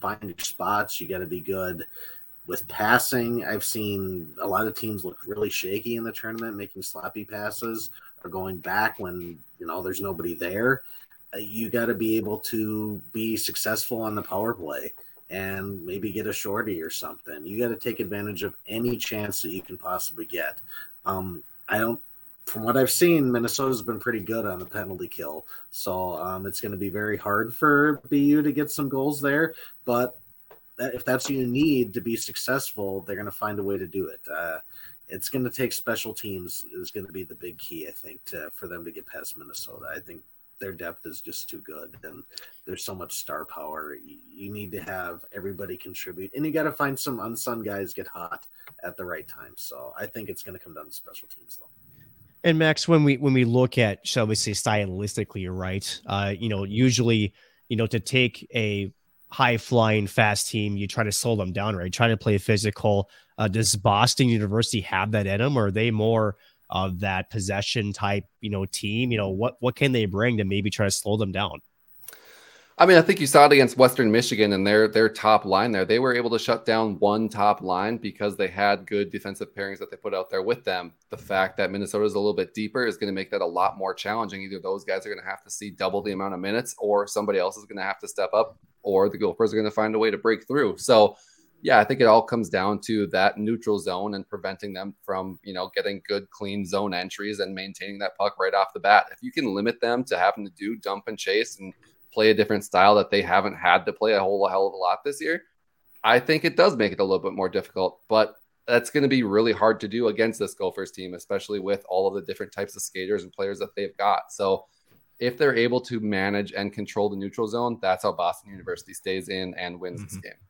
F: find your spots. You got to be good with passing. I've seen a lot of teams look really shaky in the tournament, making sloppy passes or going back when you know there's nobody there. uh, you got to be able to be successful on the power play and maybe get a shorty or something. You got to take advantage of any chance that you can possibly get. Um, I don't, from what I've seen, Minnesota's been pretty good on the penalty kill. So um, it's going to be very hard for BU to get some goals there. But that, if that's what you need to be successful, they're going to find a way to do it. Uh, it's going to take special teams is going to be the big key, I think, to, for them to get past Minnesota. I think their depth is just too good and there's so much star power. You, you need to have everybody contribute and you got to find some unsung guys get hot at the right time. So i think it's going to come down to special teams though.
A: And max when we when we look at shall we say stylistically right. Uh you know usually you know to take a high flying fast team you try to slow them down right? Try to play physical uh, does boston university have that in them or are they more of that possession type, you know, team? You know, what what can they bring to maybe try to slow them down?
D: I mean, I think you saw it against Western Michigan and their their top line there. They were able to shut down one top line because they had good defensive pairings that they put out there with them. The fact that Minnesota is a little bit deeper is going to make that a lot more challenging. Either those guys are going to have to see double the amount of minutes, or somebody else is going to have to step up, or the Gophers are going to find a way to break through. So yeah, I think it all comes down to that neutral zone and preventing them from, you know, getting good, clean zone entries and maintaining that puck right off the bat. If you can limit them to having to do dump and chase and play a different style that they haven't had to play a whole hell of a lot this year, I think it does make it a little bit more difficult. But that's going to be really hard to do against this Gophers team, especially with all of the different types of skaters and players that they've got. So if they're able to manage and control the neutral zone, that's how Boston University stays in and wins mm-hmm. this game.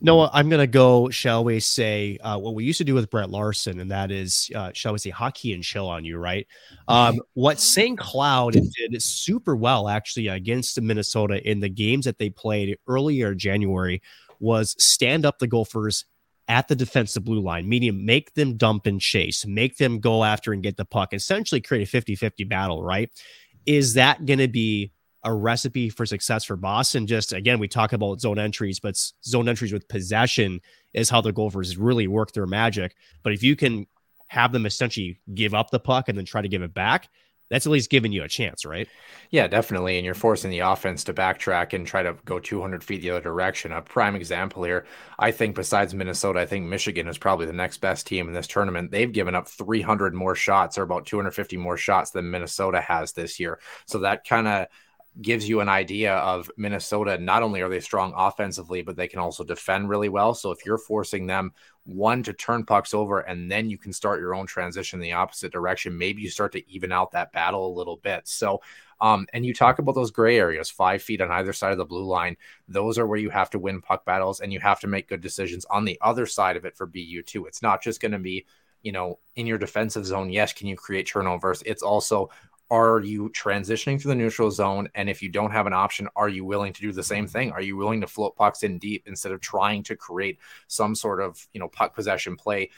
A: Noah, I'm going to go, shall we say, uh, what we used to do with Brett Larson, and that is, uh, shall we say, hockey and chill on you, right? Um, what St. Cloud did super well, actually, against Minnesota in the games that they played earlier January was stand up the Gophers at the defensive blue line, meaning make them dump and chase, make them go after and get the puck, essentially create a 50 50 battle, right? Is that going to be a recipe for success for Boston. Just again, we talk about zone entries, but zone entries with possession is how the Gophers really work their magic. But if you can have them essentially give up the puck and then try to give it back, that's at least giving you a chance, right?
E: Yeah, definitely. And you're forcing the offense to backtrack and try to go 200 feet the other direction. A prime example here, I think, besides Minnesota, I think Michigan is probably the next best team in this tournament. They've given up 300 more shots or about 250 more shots than Minnesota has this year. So that kind of gives you an idea of Minnesota. Not only are they strong offensively, but they can also defend really well. So if you're forcing them one to turn pucks over and then you can start your own transition in the opposite direction, maybe you start to even out that battle a little bit. So, um, and you talk about those gray areas, five feet on either side of the blue line. Those are where you have to win puck battles and you have to make good decisions on the other side of it for BU too. It's not just going to be you know, in your defensive zone, yes, can you create turnovers? It's also are you transitioning to the neutral zone? And if you don't have an option, are you willing to do the same thing? Are you willing to float pucks in deep instead of trying to create some sort of, you know, puck possession play?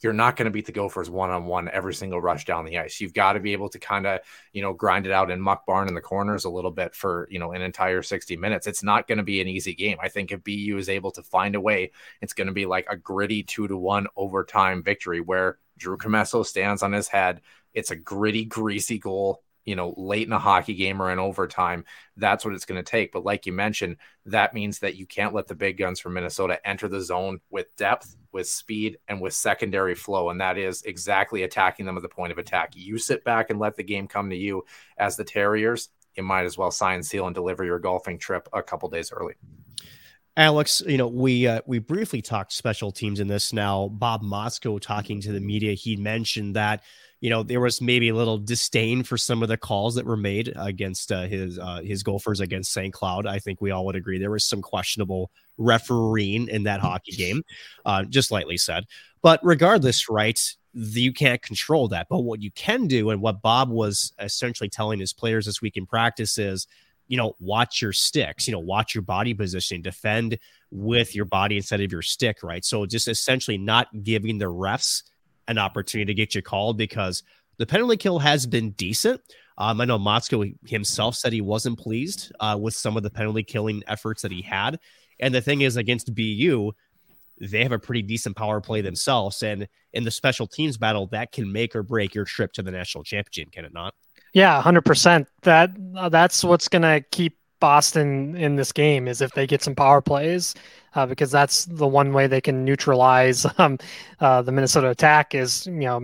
E: You're not going to beat the Gophers one on one every single rush down the ice. You've got to be able to kind of, you know, grind it out and muck barn in the corners a little bit for, you know, an entire 60 minutes. It's not going to be an easy game. I think if BU is able to find a way, it's going to be like a gritty two to one overtime victory where Drew Commesso stands on his head it's a gritty, greasy goal, you know, late in a hockey game or in overtime. That's what it's going to take. But like you mentioned, that means that you can't let the big guns from Minnesota enter the zone with depth, with speed, and with secondary flow. And that is exactly attacking them at the point of attack. You sit back and let the game come to you as the Terriers. You might as well sign, seal, and deliver your golfing trip a couple days early.
A: Alex, you know, we uh, we briefly talked special teams in this. Now, Bob Motzko talking to the media, he mentioned that you know there was maybe a little disdain for some of the calls that were made against uh, his uh, his Gophers against St. Cloud. I think we all would agree there was some questionable refereeing in that hockey game, uh, just lightly said. But regardless, right? You can't control that. But what you can do, and what Bob was essentially telling his players this week in practice is you know, watch your sticks, you know, watch your body positioning, defend with your body instead of your stick, right? So just essentially not giving the refs an opportunity to get you called because the penalty kill has been decent. Um, I know Motzko himself said he wasn't pleased uh, with some of the penalty killing efforts that he had. And the thing is, against BU, they have a pretty decent power play themselves. And in the special teams battle, that can make or break your trip to the national championship, can it not?
C: Yeah, hundred percent. That uh, that's what's gonna keep Boston in this game is if they get some power plays, uh, because that's the one way they can neutralize um, uh, the Minnesota attack is you know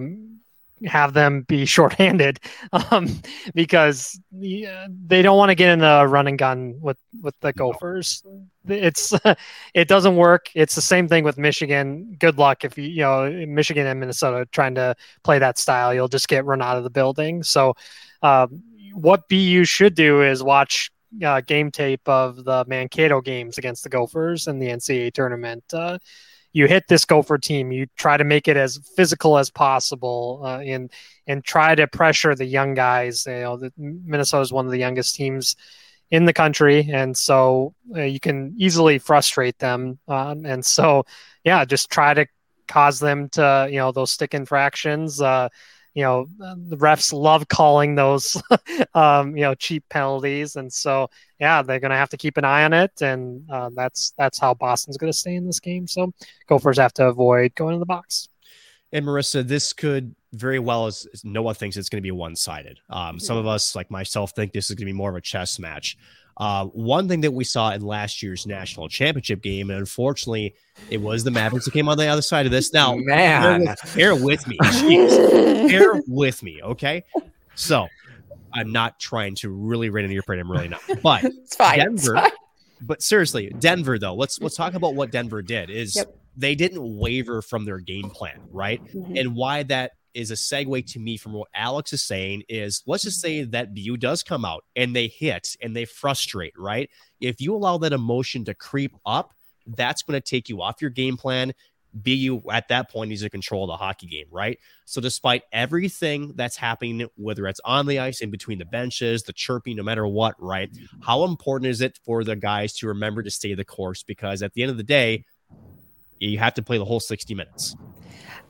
C: have them be shorthanded um, because they don't want to get in the run and gun with with the Gophers. It's it doesn't work. It's the same thing with Michigan. Good luck if you you know Michigan and Minnesota trying to play that style. You'll just get run out of the building. So, uh, what BU should do is watch uh, game tape of the Mankato games against the Gophers in the NCAA tournament. Uh, you hit this Gopher team, you try to make it as physical as possible, uh, and and try to pressure the young guys. You know, Minnesota is one of the youngest teams in the country, and so uh, you can easily frustrate them. Um, and so, yeah, just try to cause them to you know those stick infractions. You know the refs love calling those um, you know cheap penalties. And so yeah they're going to have to keep an eye on it. And uh, that's that's how boston's going to stay in this game. So gophers have to avoid going to the box.
A: And marissa this could very well as, noah thinks it's going to be one-sided. Um, some of us like myself think this is going to be more of a chess match uh, one thing that we saw in last year's national championship game, and unfortunately, it was the Mavericks that came on the other side of this. Now,
E: man,
A: bear with, me, Jeez. bear with me, okay? So, I'm not trying to really rain on your parade. I'm really not, but
B: it's fine.
A: Denver,
B: it's fine.
A: but seriously, Denver though. Let's let's talk about what Denver did. Is yep. they didn't waver from their game plan, right? Mm-hmm. And why that is a segue to me from what Alex is saying is let's just say that BU does come out and they hit and they frustrate, right? If you allow that emotion to creep up, that's going to take you off your game plan. BU at that point needs to control the hockey game, right? So, despite everything that's happening, whether it's on the ice, in between the benches, the chirping, no matter what, right? How important is it for the guys to remember to stay the course? Because at the end of the day, you have to play the whole 60 minutes.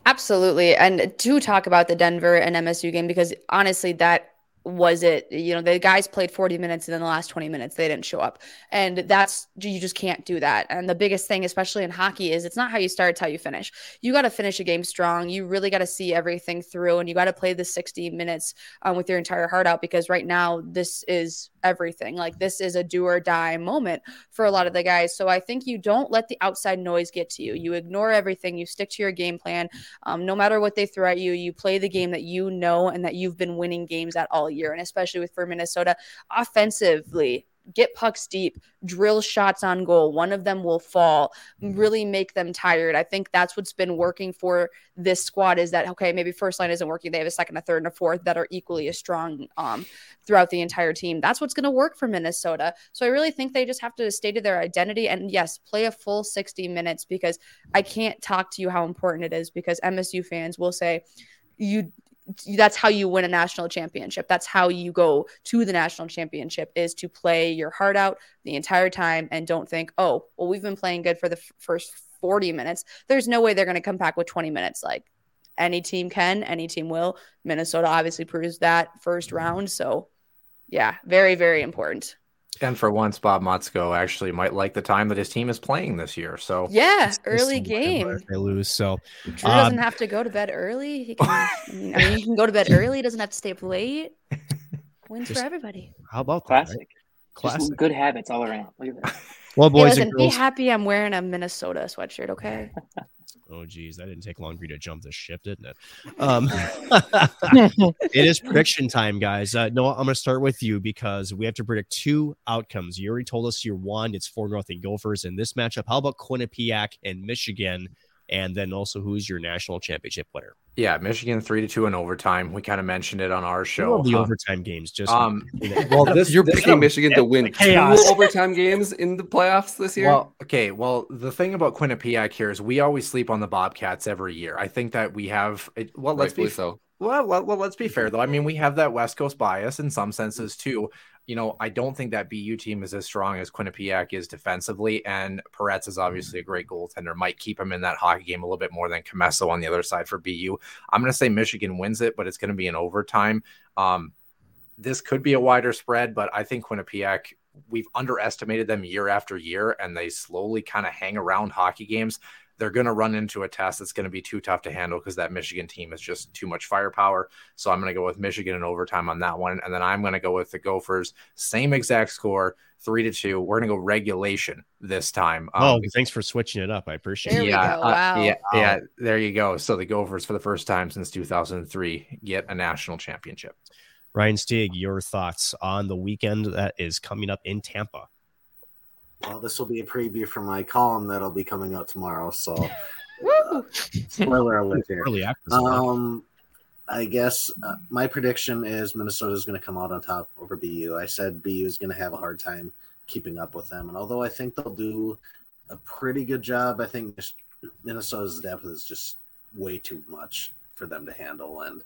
B: Absolutely. And to talk about the Denver and MSU game, because honestly, that was it you know the guys played 40 minutes and then the last 20 minutes they didn't show up. And that's you just can't do that. And the biggest thing especially in hockey is it's not how you start it's how you finish. You got to finish a game strong. You really got to see everything through and you got to play the 60 minutes um, with your entire heart out because right now this is everything. Like this is a do or die moment for a lot of the guys. So i think you don't let the outside noise get to you. You ignore everything. You stick to your game plan. Um, no matter what they throw at you you play the game that you know and that you've been winning games at all year, and especially with for Minnesota offensively. Get pucks deep, drill shots on goal. One of them will fall, really make them tired. I think that's what's been working for this squad is that, okay, maybe first line isn't working. They have a second, a third, and a fourth that are equally as strong um, throughout the entire team. That's what's going to work for Minnesota. So I really think they just have to stay to their identity and, yes, play a full 60 minutes because I can't talk to you how important it is because MSU fans will say, you that's how you win a national championship. That's how you go to the national championship is to play your heart out the entire time and don't think, "Oh, well we've been playing good for the f- first 40 minutes. There's no way they're going to come back with 20 minutes like any team can, any team will. Minnesota obviously proves that first round, so yeah, very very important.
E: And for once, Bob Motzko actually might like the time that his team is playing this year. So
B: yeah, early game.
A: They lose, so
B: Drew um, doesn't have to go to bed early. He can. I mean, he can go to bed early. He doesn't have to stay up late. Wins just, for everybody.
A: How about
G: classic?
A: That, right?
G: Classic. Just good habits all around. Look at that.
A: Well, boys hey, listen,
B: and girls, be happy I'm wearing a Minnesota sweatshirt. Okay.
A: Oh geez, that didn't take long for you to jump the ship, didn't it? Um, it is prediction time, guys. Uh, Noah, I'm going to start with you because we have to predict two outcomes. You already told us your one. It's for North and Gophers in this matchup. How about Quinnipiac and Michigan? And then also, who's your national championship winner?
E: Yeah, Michigan three to two in overtime. We kind of mentioned it on our show.
A: the huh? overtime games, just
E: um.
D: well, this you're this picking Michigan to win two overtime games in the playoffs this year.
E: Well, okay. Well, the thing about Quinnipiac here is we always sleep on the Bobcats every year. I think that we have. Well, let's Rightfully be so. Well, well, well, let's be fair though. I mean, we have that West Coast bias in some senses too you know, I don't think that BU team is as strong as Quinnipiac is defensively. And Peretz is obviously a great goaltender, might keep him in that hockey game a little bit more than Commesso on the other side for BU. I'm going to say Michigan wins it, but it's going to be an overtime. Um, this could be a wider spread, but I think Quinnipiac, we've underestimated them year after year, and they slowly kind of hang around hockey games. They're going to run into a test that's going to be too tough to handle because that Michigan team is just too much firepower. So I'm going to go with Michigan in overtime on that one. And then I'm going to go with the Gophers. Same exact score, three to two. We're going to go regulation this time.
A: Um, oh, thanks for switching it up. I appreciate
B: there
A: it.
E: Yeah,
B: uh, wow.
E: yeah, yeah. There you go. So the Gophers, for the first time since 2003, get a national championship.
A: Ryan Stieg, your thoughts on the weekend that is coming up in Tampa?
F: Well, this will be a preview for my column that'll be coming out tomorrow. So, uh, spoiler alert here.
A: Really
F: um, I guess uh, my prediction is Minnesota is going to come out on top over BU. I said BU is going to have a hard time keeping up with them, and although I think they'll do a pretty good job, I think Minnesota's depth is just way too much for them to handle, and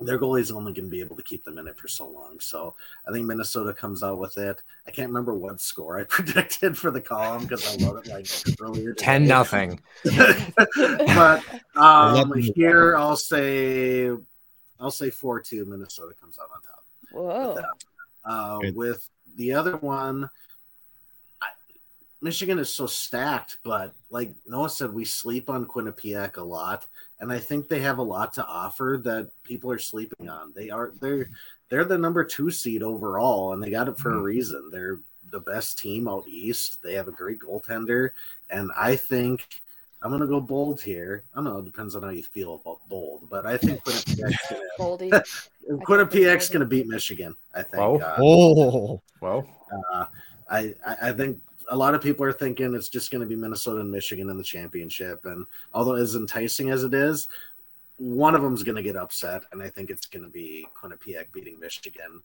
F: their goalie is only going to be able to keep them in it for so long. So I think Minnesota comes out with it. I can't remember what score I predicted for the column because I wrote it like earlier.
E: Ten nothing.
F: but um, here I'll say I'll say four two. Minnesota comes out on top.
B: Whoa.
F: With, uh, with the other one, Michigan is so stacked, but like Noah said, we sleep on Quinnipiac a lot, and I think they have a lot to offer that people are sleeping on. They are they're they're the number two seed overall, and they got it for mm-hmm. a reason. They're the best team out east. They have a great goaltender, and I think I'm gonna go bold here. I don't know. It depends on how you feel about bold, but I think Quinnipiac's gonna, Quinnipiac's gonna beat Michigan. I think.
E: Oh,
A: uh, oh,
E: well.
F: Uh, I I think a lot of people are thinking it's just going to be Minnesota and Michigan in the championship. And although as enticing as it is, one of them is going to get upset, and I think it's going to be Quinnipiac beating Michigan.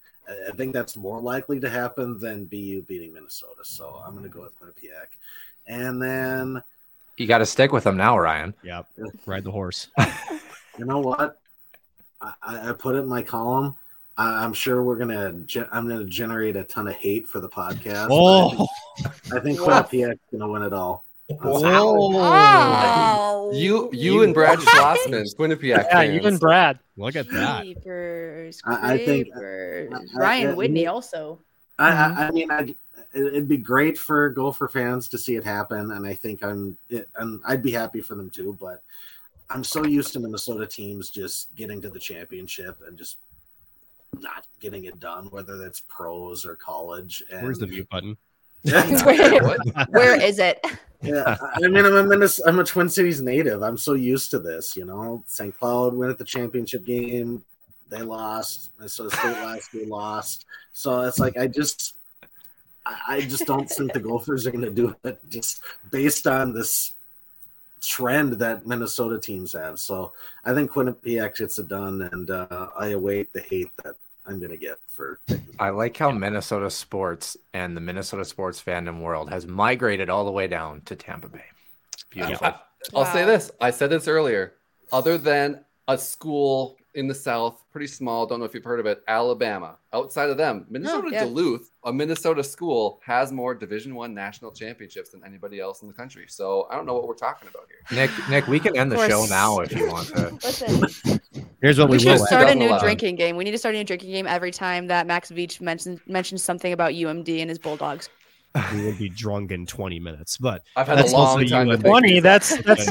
F: I think that's more likely to happen than BU beating Minnesota. So I'm going to go with Quinnipiac. And then
E: you got to stick with them now, Ryan.
A: Yep, ride the horse.
F: you know what? I, I put it in my column. I'm sure we're gonna. I'm gonna generate a ton of hate for the podcast.
A: Oh,
F: I think, I think gonna win it all.
D: Oh. You, you, and Brad Schlossman, Quinnipiac.
C: Yeah,
D: fans.
C: you and Brad.
A: Look at that.
B: Creepers,
F: I, I think uh,
B: Ryan I, Whitney also.
F: I, I, I mean, I, it'd be great for Gopher fans to see it happen, and I think I'm, it, and I'd be happy for them too. But I'm so used to Minnesota teams just getting to the championship and just not getting it done, whether that's pros or college. And,
A: Where's the mute button?
B: where, where is it?
F: Yeah, I mean, I'm a Minnesota, I'm a Twin Cities native. I'm so used to this. You know, St. Cloud went at the championship game. They lost. Minnesota State last year lost. So it's like I just, I just don't think the Gophers are going to do it just based on this trend that Minnesota teams have. So I think Quinnipiac gets it done, and uh, I await the hate that I'm gonna get for.
E: I like how Minnesota sports and the Minnesota sports fandom world has migrated all the way down to Tampa Bay. Beautiful.
D: I, will wow. say this. I said this earlier. Other than a school in the South, pretty small. Don't know if you've heard of it. Alabama. Outside of them, oh, Minnesota oh, yeah. Duluth, a Minnesota school, has more Division One national championships than anybody else in the country. So I don't know what we're talking about here.
E: Nick, Nick, we can end the show now if you want to.
B: Listen,
A: here's what we,
B: we will start a new drinking game. We need to start a new drinking game every time that Max Beach mentions mentions something about UMD and his Bulldogs.
A: we would be drunk in 20 minutes, but
D: I've had a long time.
C: 20. That's that's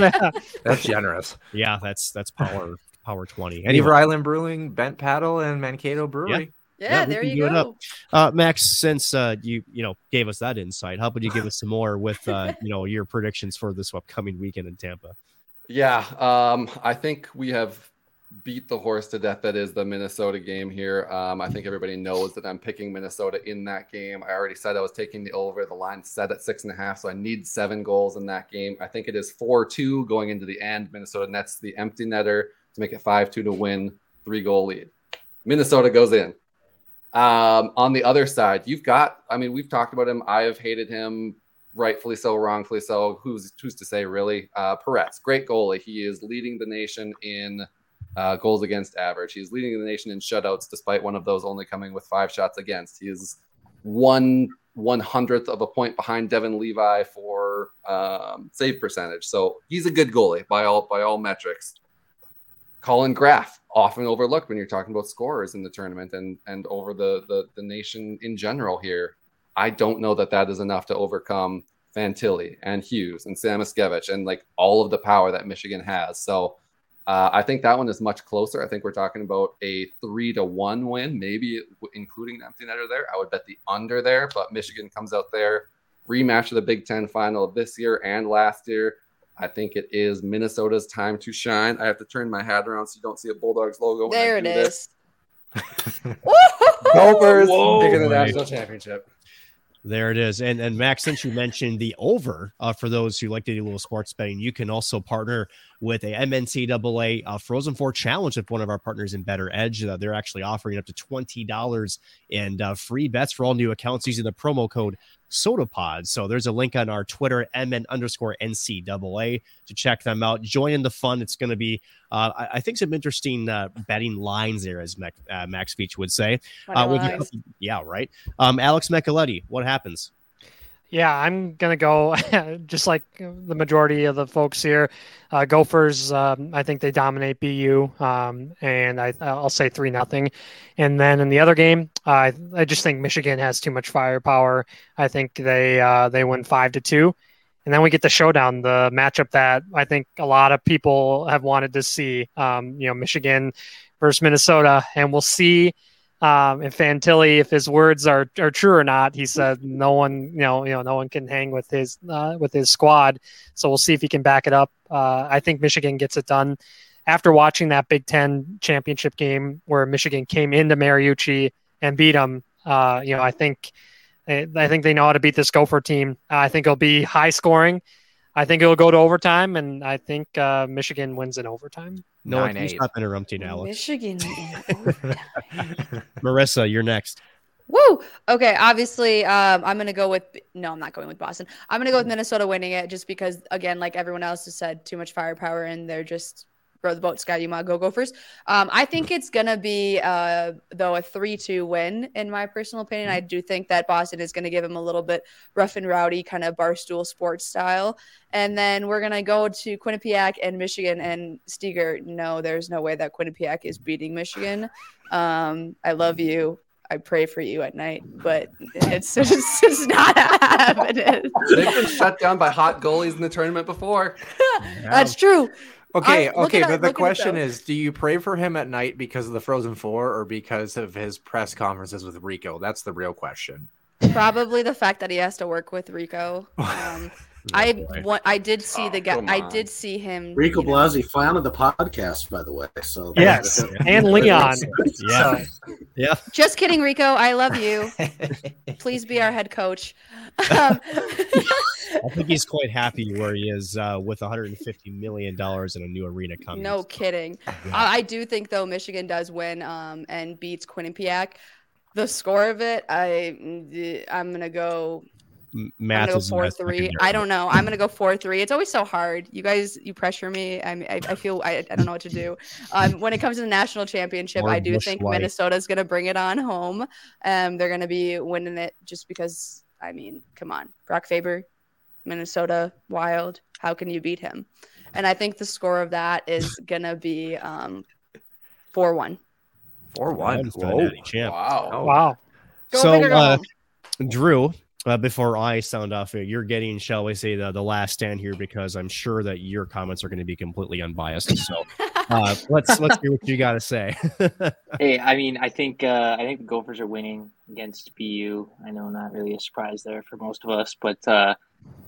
E: that's generous.
A: Yeah, that's that's power Power 20.
E: Anyway. Beaver Island Brewing, Bent Paddle, and Mankato Brewery.
B: Yeah, yeah, yeah there you go.
A: Uh, Max, since uh, you you know gave us that insight, how about you give us some more with uh, you know your predictions for this upcoming weekend in Tampa?
D: Yeah, um, I think we have beat the horse to death that is the Minnesota game here. Um, I think everybody knows that I'm picking Minnesota in that game. I already said I was taking the over. The line set at six and a half, so I need seven goals in that game. I think it is 4 2 going into the end. Minnesota nets the empty netter to make it 5 2 to win, three goal lead. Minnesota goes in. Um, on the other side, you've got, I mean, we've talked about him. I have hated him, rightfully so, wrongfully so. Who's who's to say, really? Uh, Peretz, great goalie. He is leading the nation in uh, goals against average. He's leading the nation in shutouts, despite one of those only coming with five shots against. He is one one hundredth of a point behind Devon Levi for um, save percentage. So he's a good goalie by all by all metrics. Collin Graf, often overlooked when you're talking about scorers in the tournament and and over the the, the nation in general here. I don't know that that is enough to overcome Fantilli and Hughes and Samoskevich and like all of the power that Michigan has. So uh, I think that one is much closer. I think we're talking about a three to one win, maybe including the empty netter there. I would bet the under there, but Michigan comes out there, rematch of the Big Ten final this year and last year. I think it is Minnesota's time to shine. I have to turn my hat around so you don't see a Bulldogs logo.
B: There it is.
D: Gophers taking the national championship.
A: There it is. And and Max, since you mentioned the over, uh, for those who like to do a little sports betting, you can also partner with a MNCAA uh, Frozen Four challenge with one of our partners in Better Edge. Uh, they're actually offering up to twenty dollars and uh, free bets for all new accounts using the promo code Sotapod. So there's a link on our Twitter, MN underscore NCAA, to check them out. Join in the fun. It's going to be, uh, I, I, think, some interesting uh, betting lines there, as Mac, uh, Max Beach would say. Uh, yeah, right. Um, Alex Micheletti, what happens?
C: Yeah, I'm gonna go just like the majority of the folks here. Uh, Gophers, um, I think they dominate BU, um, and I, I'll say three nothing. And then in the other game, uh, I just think Michigan has too much firepower. I think they uh, they win five to two. And then we get the showdown, the matchup that I think a lot of people have wanted to see. Um, you know, Michigan versus Minnesota, and we'll see um, and Fantilli, if his words are, are true or not, he said no one, you know, you know, no one can hang with his uh, with his squad. So we'll see if he can back it up. Uh, I think Michigan gets it done. After watching that Big Ten championship game where Michigan came into Mariucci and beat them, uh, you know, I think I think they know how to beat this Gopher team. I think it'll be high scoring. I think it'll go to overtime, and I think uh, Michigan wins in overtime.
A: No, can stop interrupting, Alex.
B: Michigan.
A: Marissa, you're next.
B: Woo! Okay, obviously, um, I'm gonna go with no, I'm not going with Boston. I'm gonna go with Minnesota winning it just because, again, like everyone else has said, too much firepower and they're just row the boat, Ski-U-Mah, go Gophers. Um, I think it's gonna be uh, though a three-two win in my personal opinion. I do think that Boston is gonna give him a little bit rough and rowdy kind of barstool sports style, and then we're gonna go to Quinnipiac and Michigan and Steger. No, there's no way that Quinnipiac is beating Michigan. Um, I love you. I pray for you at night, but it's just it's not happening.
D: They've been shut down by hot goalies in the tournament before.
B: That's true.
E: Okay, I, okay, but the question is, do you pray for him at night because of the Frozen Four or because of his press conferences with Rico? That's the real question.
B: Probably the fact that he has to work with Rico. Um, I want, I did see oh, the guy. I did see him.
F: Rico Blasi, fan of the podcast, by the way. So
C: yes, and Leon.
A: yeah, yeah.
B: Just kidding, Rico. I love you. Please be our head coach. Um,
A: I think he's quite happy where he is uh, with 150 million dollars in a new arena coming.
B: No kidding. Yeah. I, I, do think though Michigan does win um, and beats Quinnipiac. The score of it, I I'm gonna go
A: math
B: I'm go four three. I don't know. I'm gonna go four three. It's always so hard. You guys, you pressure me. I I, I feel I, I don't know what to do. Um, when it comes to the national championship, I do think Minnesota Minnesota's gonna bring it on home. Um, they're gonna be winning it just because. I mean, come on, Brock Faber, Minnesota Wild. How can you beat him? And I think the score of that is gonna be um, four one.
E: Four one.
D: Wow.
C: Oh. Wow.
B: Go
A: so, uh, Drew, uh, before I sound off, you're getting, shall we say, the, the last stand here because I'm sure that your comments are going to be completely unbiased. So uh, let's let's hear what you got to say.
G: hey, I mean, I think uh, I think the Gophers are winning against BU. I know, not really a surprise there for most of us, but uh,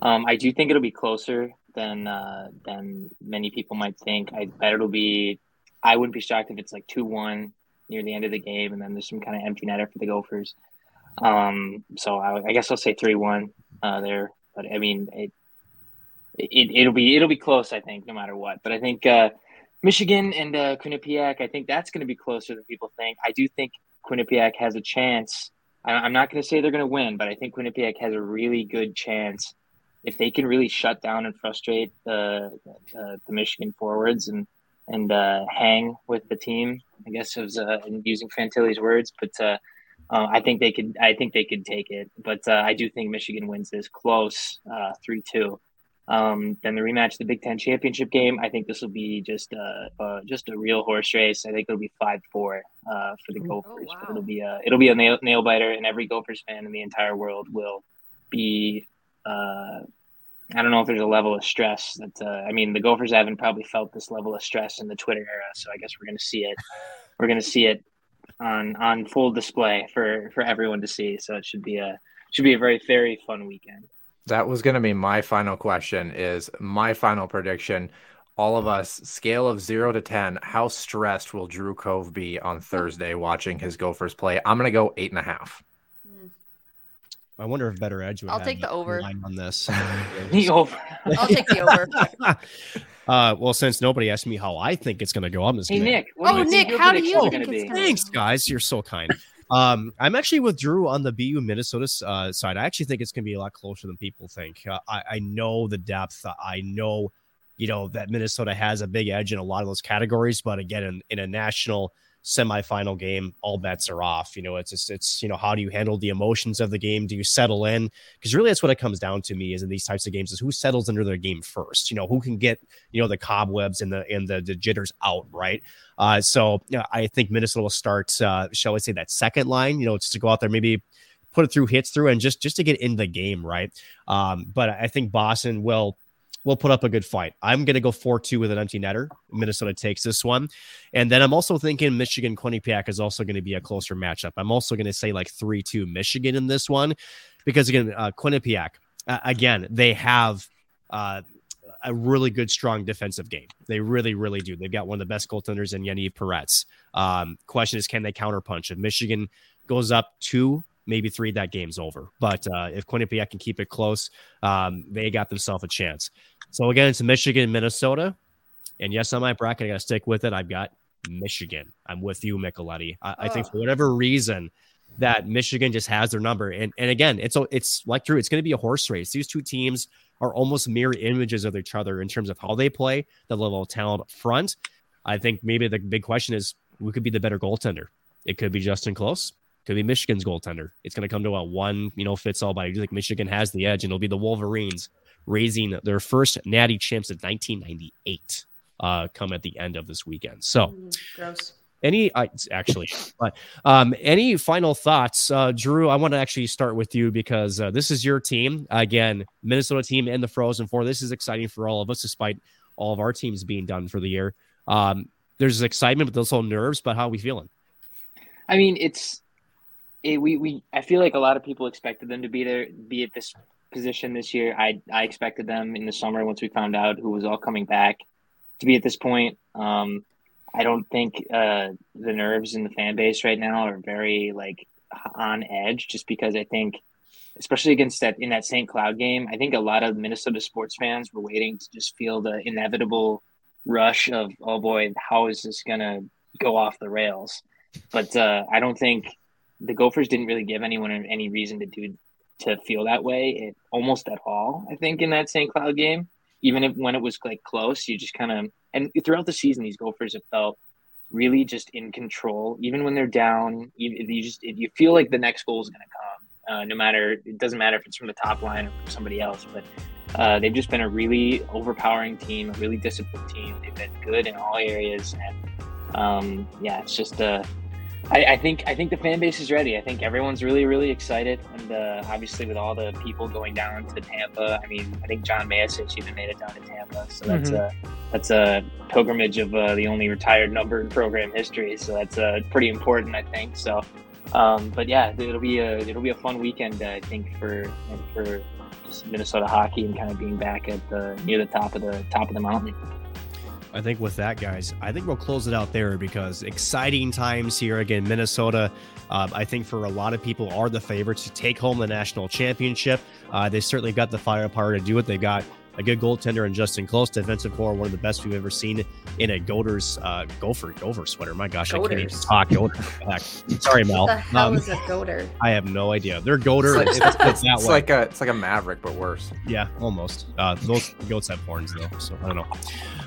G: um, I do think it'll be closer than uh, than many people might think. I bet it'll be. I wouldn't be shocked if it's like two one near the end of the game, and then there's some kind of empty netter for the Gophers. Um, so I, I, guess I'll say three one uh, there. But I mean, it, it it'll be it'll be close. I think no matter what. But I think uh, Michigan and uh, Quinnipiac. I think that's going to be closer than people think. I do think Quinnipiac has a chance. I, I'm not going to say they're going to win, but I think Quinnipiac has a really good chance if they can really shut down and frustrate the the, Michigan forwards and and uh, hang with the team. I guess it was uh, using Fantilli's words, but uh, uh, I think they could. I think they could take it, but uh, I do think Michigan wins this close, uh, three two. Um, then the rematch, the Big Ten championship game. I think this will be just a, uh, just a real horse race. I think it'll be five four uh, for the oh, Gophers. Oh, wow. It'll be a it'll be a nail, nail biter, and every Gophers fan in the entire world will be uh, I don't know if there's a level of stress that uh, I mean the Gophers haven't probably felt this level of stress in the Twitter era, so I guess we're gonna see it. We're gonna see it on on full display for for everyone to see. So it should be a should be a very very fun weekend.
E: That was going to be my final question. Is my final prediction? All of us, scale of zero to ten, how stressed will Drew Cove be on Thursday watching his Gophers play? I'm going to go eight and a half.
A: I wonder if Better Edge would.
B: I'll
A: have
B: take the over.
A: line on this.
G: The over.
B: I'll take the over.
A: uh, well, since nobody asked me how I think it's going to go, I'm just
G: Hey
A: gonna-
G: Nick.
B: Oh, Nick, how do you
G: predictions are
B: think
G: gonna
B: it's
G: be?
B: gonna
A: Thanks, guys. You're so kind. Um, I'm actually with Drew on the BU Minnesota uh, side. I actually think it's going to be a lot closer than people think. Uh, I, I know the depth. I know, you know, that Minnesota has a big edge in a lot of those categories. But again, in, in a national semifinal game, all bets are off. You know, it's just, it's, you know, how do you handle the emotions of the game? Do you settle in? Because really, that's what it comes down to me is in these types of games is who settles under their game first. You know, who can get, you know, the cobwebs and the, and the, the jitters out, right? Uh, so yeah, I think Minnesota will start, uh, shall I say, that second line. You know, just to go out there, maybe put it through, hits through, and just just to get in the game, right? Um, but I think Boston will will put up a good fight. I'm going to go four two with an empty netter. Minnesota takes this one, and then I'm also thinking Michigan Quinnipiac is also going to be a closer matchup. I'm also going to say like three two Michigan in this one, because again, uh, Quinnipiac uh, again they have. Uh, a really good, strong defensive game. They really, really do. They've got one of the best goaltenders in Yaniv Peretz. Um, question is, can they counterpunch? If Michigan goes up two, maybe three, that game's over. But uh, if Quinnipiac can keep it close, um, they got themselves a chance. So again, it's Michigan, Minnesota. And yes, on my bracket, I got to stick with it. I've got Michigan. I'm with you, Micheletti. I, I think for whatever reason, that Michigan just has their number. And and again, it's it's like Drew, it's going to be a horse race. These two teams are almost mirror images of each other in terms of how they play, the level of talent up front. I think maybe the big question is who could be the better goaltender? It could be Justen Close, could be Michigan's goaltender. It's going to come to a one, you know, fits all. But I do think Michigan has the edge, and it'll be the Wolverines raising their first Natty champs in 1998. Uh, come at the end of this weekend. So,
B: Mm, Gross.
A: any I, actually but um any final thoughts uh drew i want to actually start with you because uh, this is your team again minnesota team in the frozen four this is exciting for all of us despite all of our teams being done for the year um there's excitement but there's also nerves but how are we feeling
G: I mean, it's it, we we. I feel like a lot of people expected them to be there, be at this position this year. I I expected them in the summer once we found out who was all coming back to be at this point. Um, I don't think uh, the nerves in the fan base right now are very like on edge, just because I think, especially against that in that St. Cloud game, I think a lot of Minnesota sports fans were waiting to just feel the inevitable rush of oh boy, how is this gonna go off the rails? But uh, I don't think the Gophers didn't really give anyone any reason to do to feel that way it, almost at all. I think in that St. Cloud game, even if when it was like close, you just kind of and throughout the season, these Gophers have felt really just in control. Even when they're down, you, you just you feel like the next goal is going to come. Uh, no matter it doesn't matter if it's from the top line or from somebody else, but uh, they've just been a really overpowering team, a really disciplined team. They've been good in all areas, and um, yeah, it's just uh, I, I think I think the fan base is ready. I think everyone's really really excited, and uh, obviously with all the people going down to Tampa, I mean, I think John Mayasich even made it down to Tampa, so that's
C: Mhm.
G: a that's a pilgrimage of uh, the only retired number in program history. So that's uh, pretty important, I think. So, um, but yeah, it'll be a it'll be a fun weekend, I think, for for just Minnesota hockey and kind of being back at the near the top of the top of the mountain.
A: I think with that, guys, I think we'll close it out there because exciting times here again. Minnesota, um, I think for a lot of people, are the favorites to take home the national championship. Uh, they certainly got the firepower to do it. They've got a good goaltender and Justen Close, defensive core, one of the best we've ever seen in a Goaters uh, Gopher Gopher sweater. My gosh, I can't even
B: Goaters.
A: talk. Goater. Heck. Sorry, Mel.
B: What the hell
A: Um,
B: is a goater?
A: I have no idea. They're Goater.
E: It's
A: It's,
E: like,
A: it's, that
E: it's like a it's like a maverick, but worse.
A: Yeah, almost. Uh, those goats have horns though, so I don't know.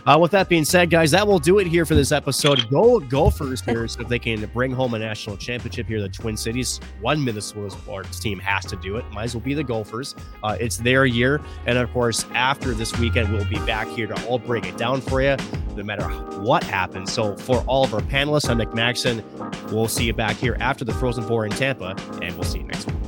A: Uh, with that being said, guys, that will do it here for this episode. Go Gophers here, so if they can bring home a national championship here, the Twin Cities. One Minnesota sports team has to do it. Might as well be the Gophers. Uh, it's their year, and of course, after this weekend, we'll be back here to all break it down for you, no matter what happens. So, for all of our panelists, I'm Nick Maxon. We'll see you back here after the Frozen Four in Tampa, and we'll see you.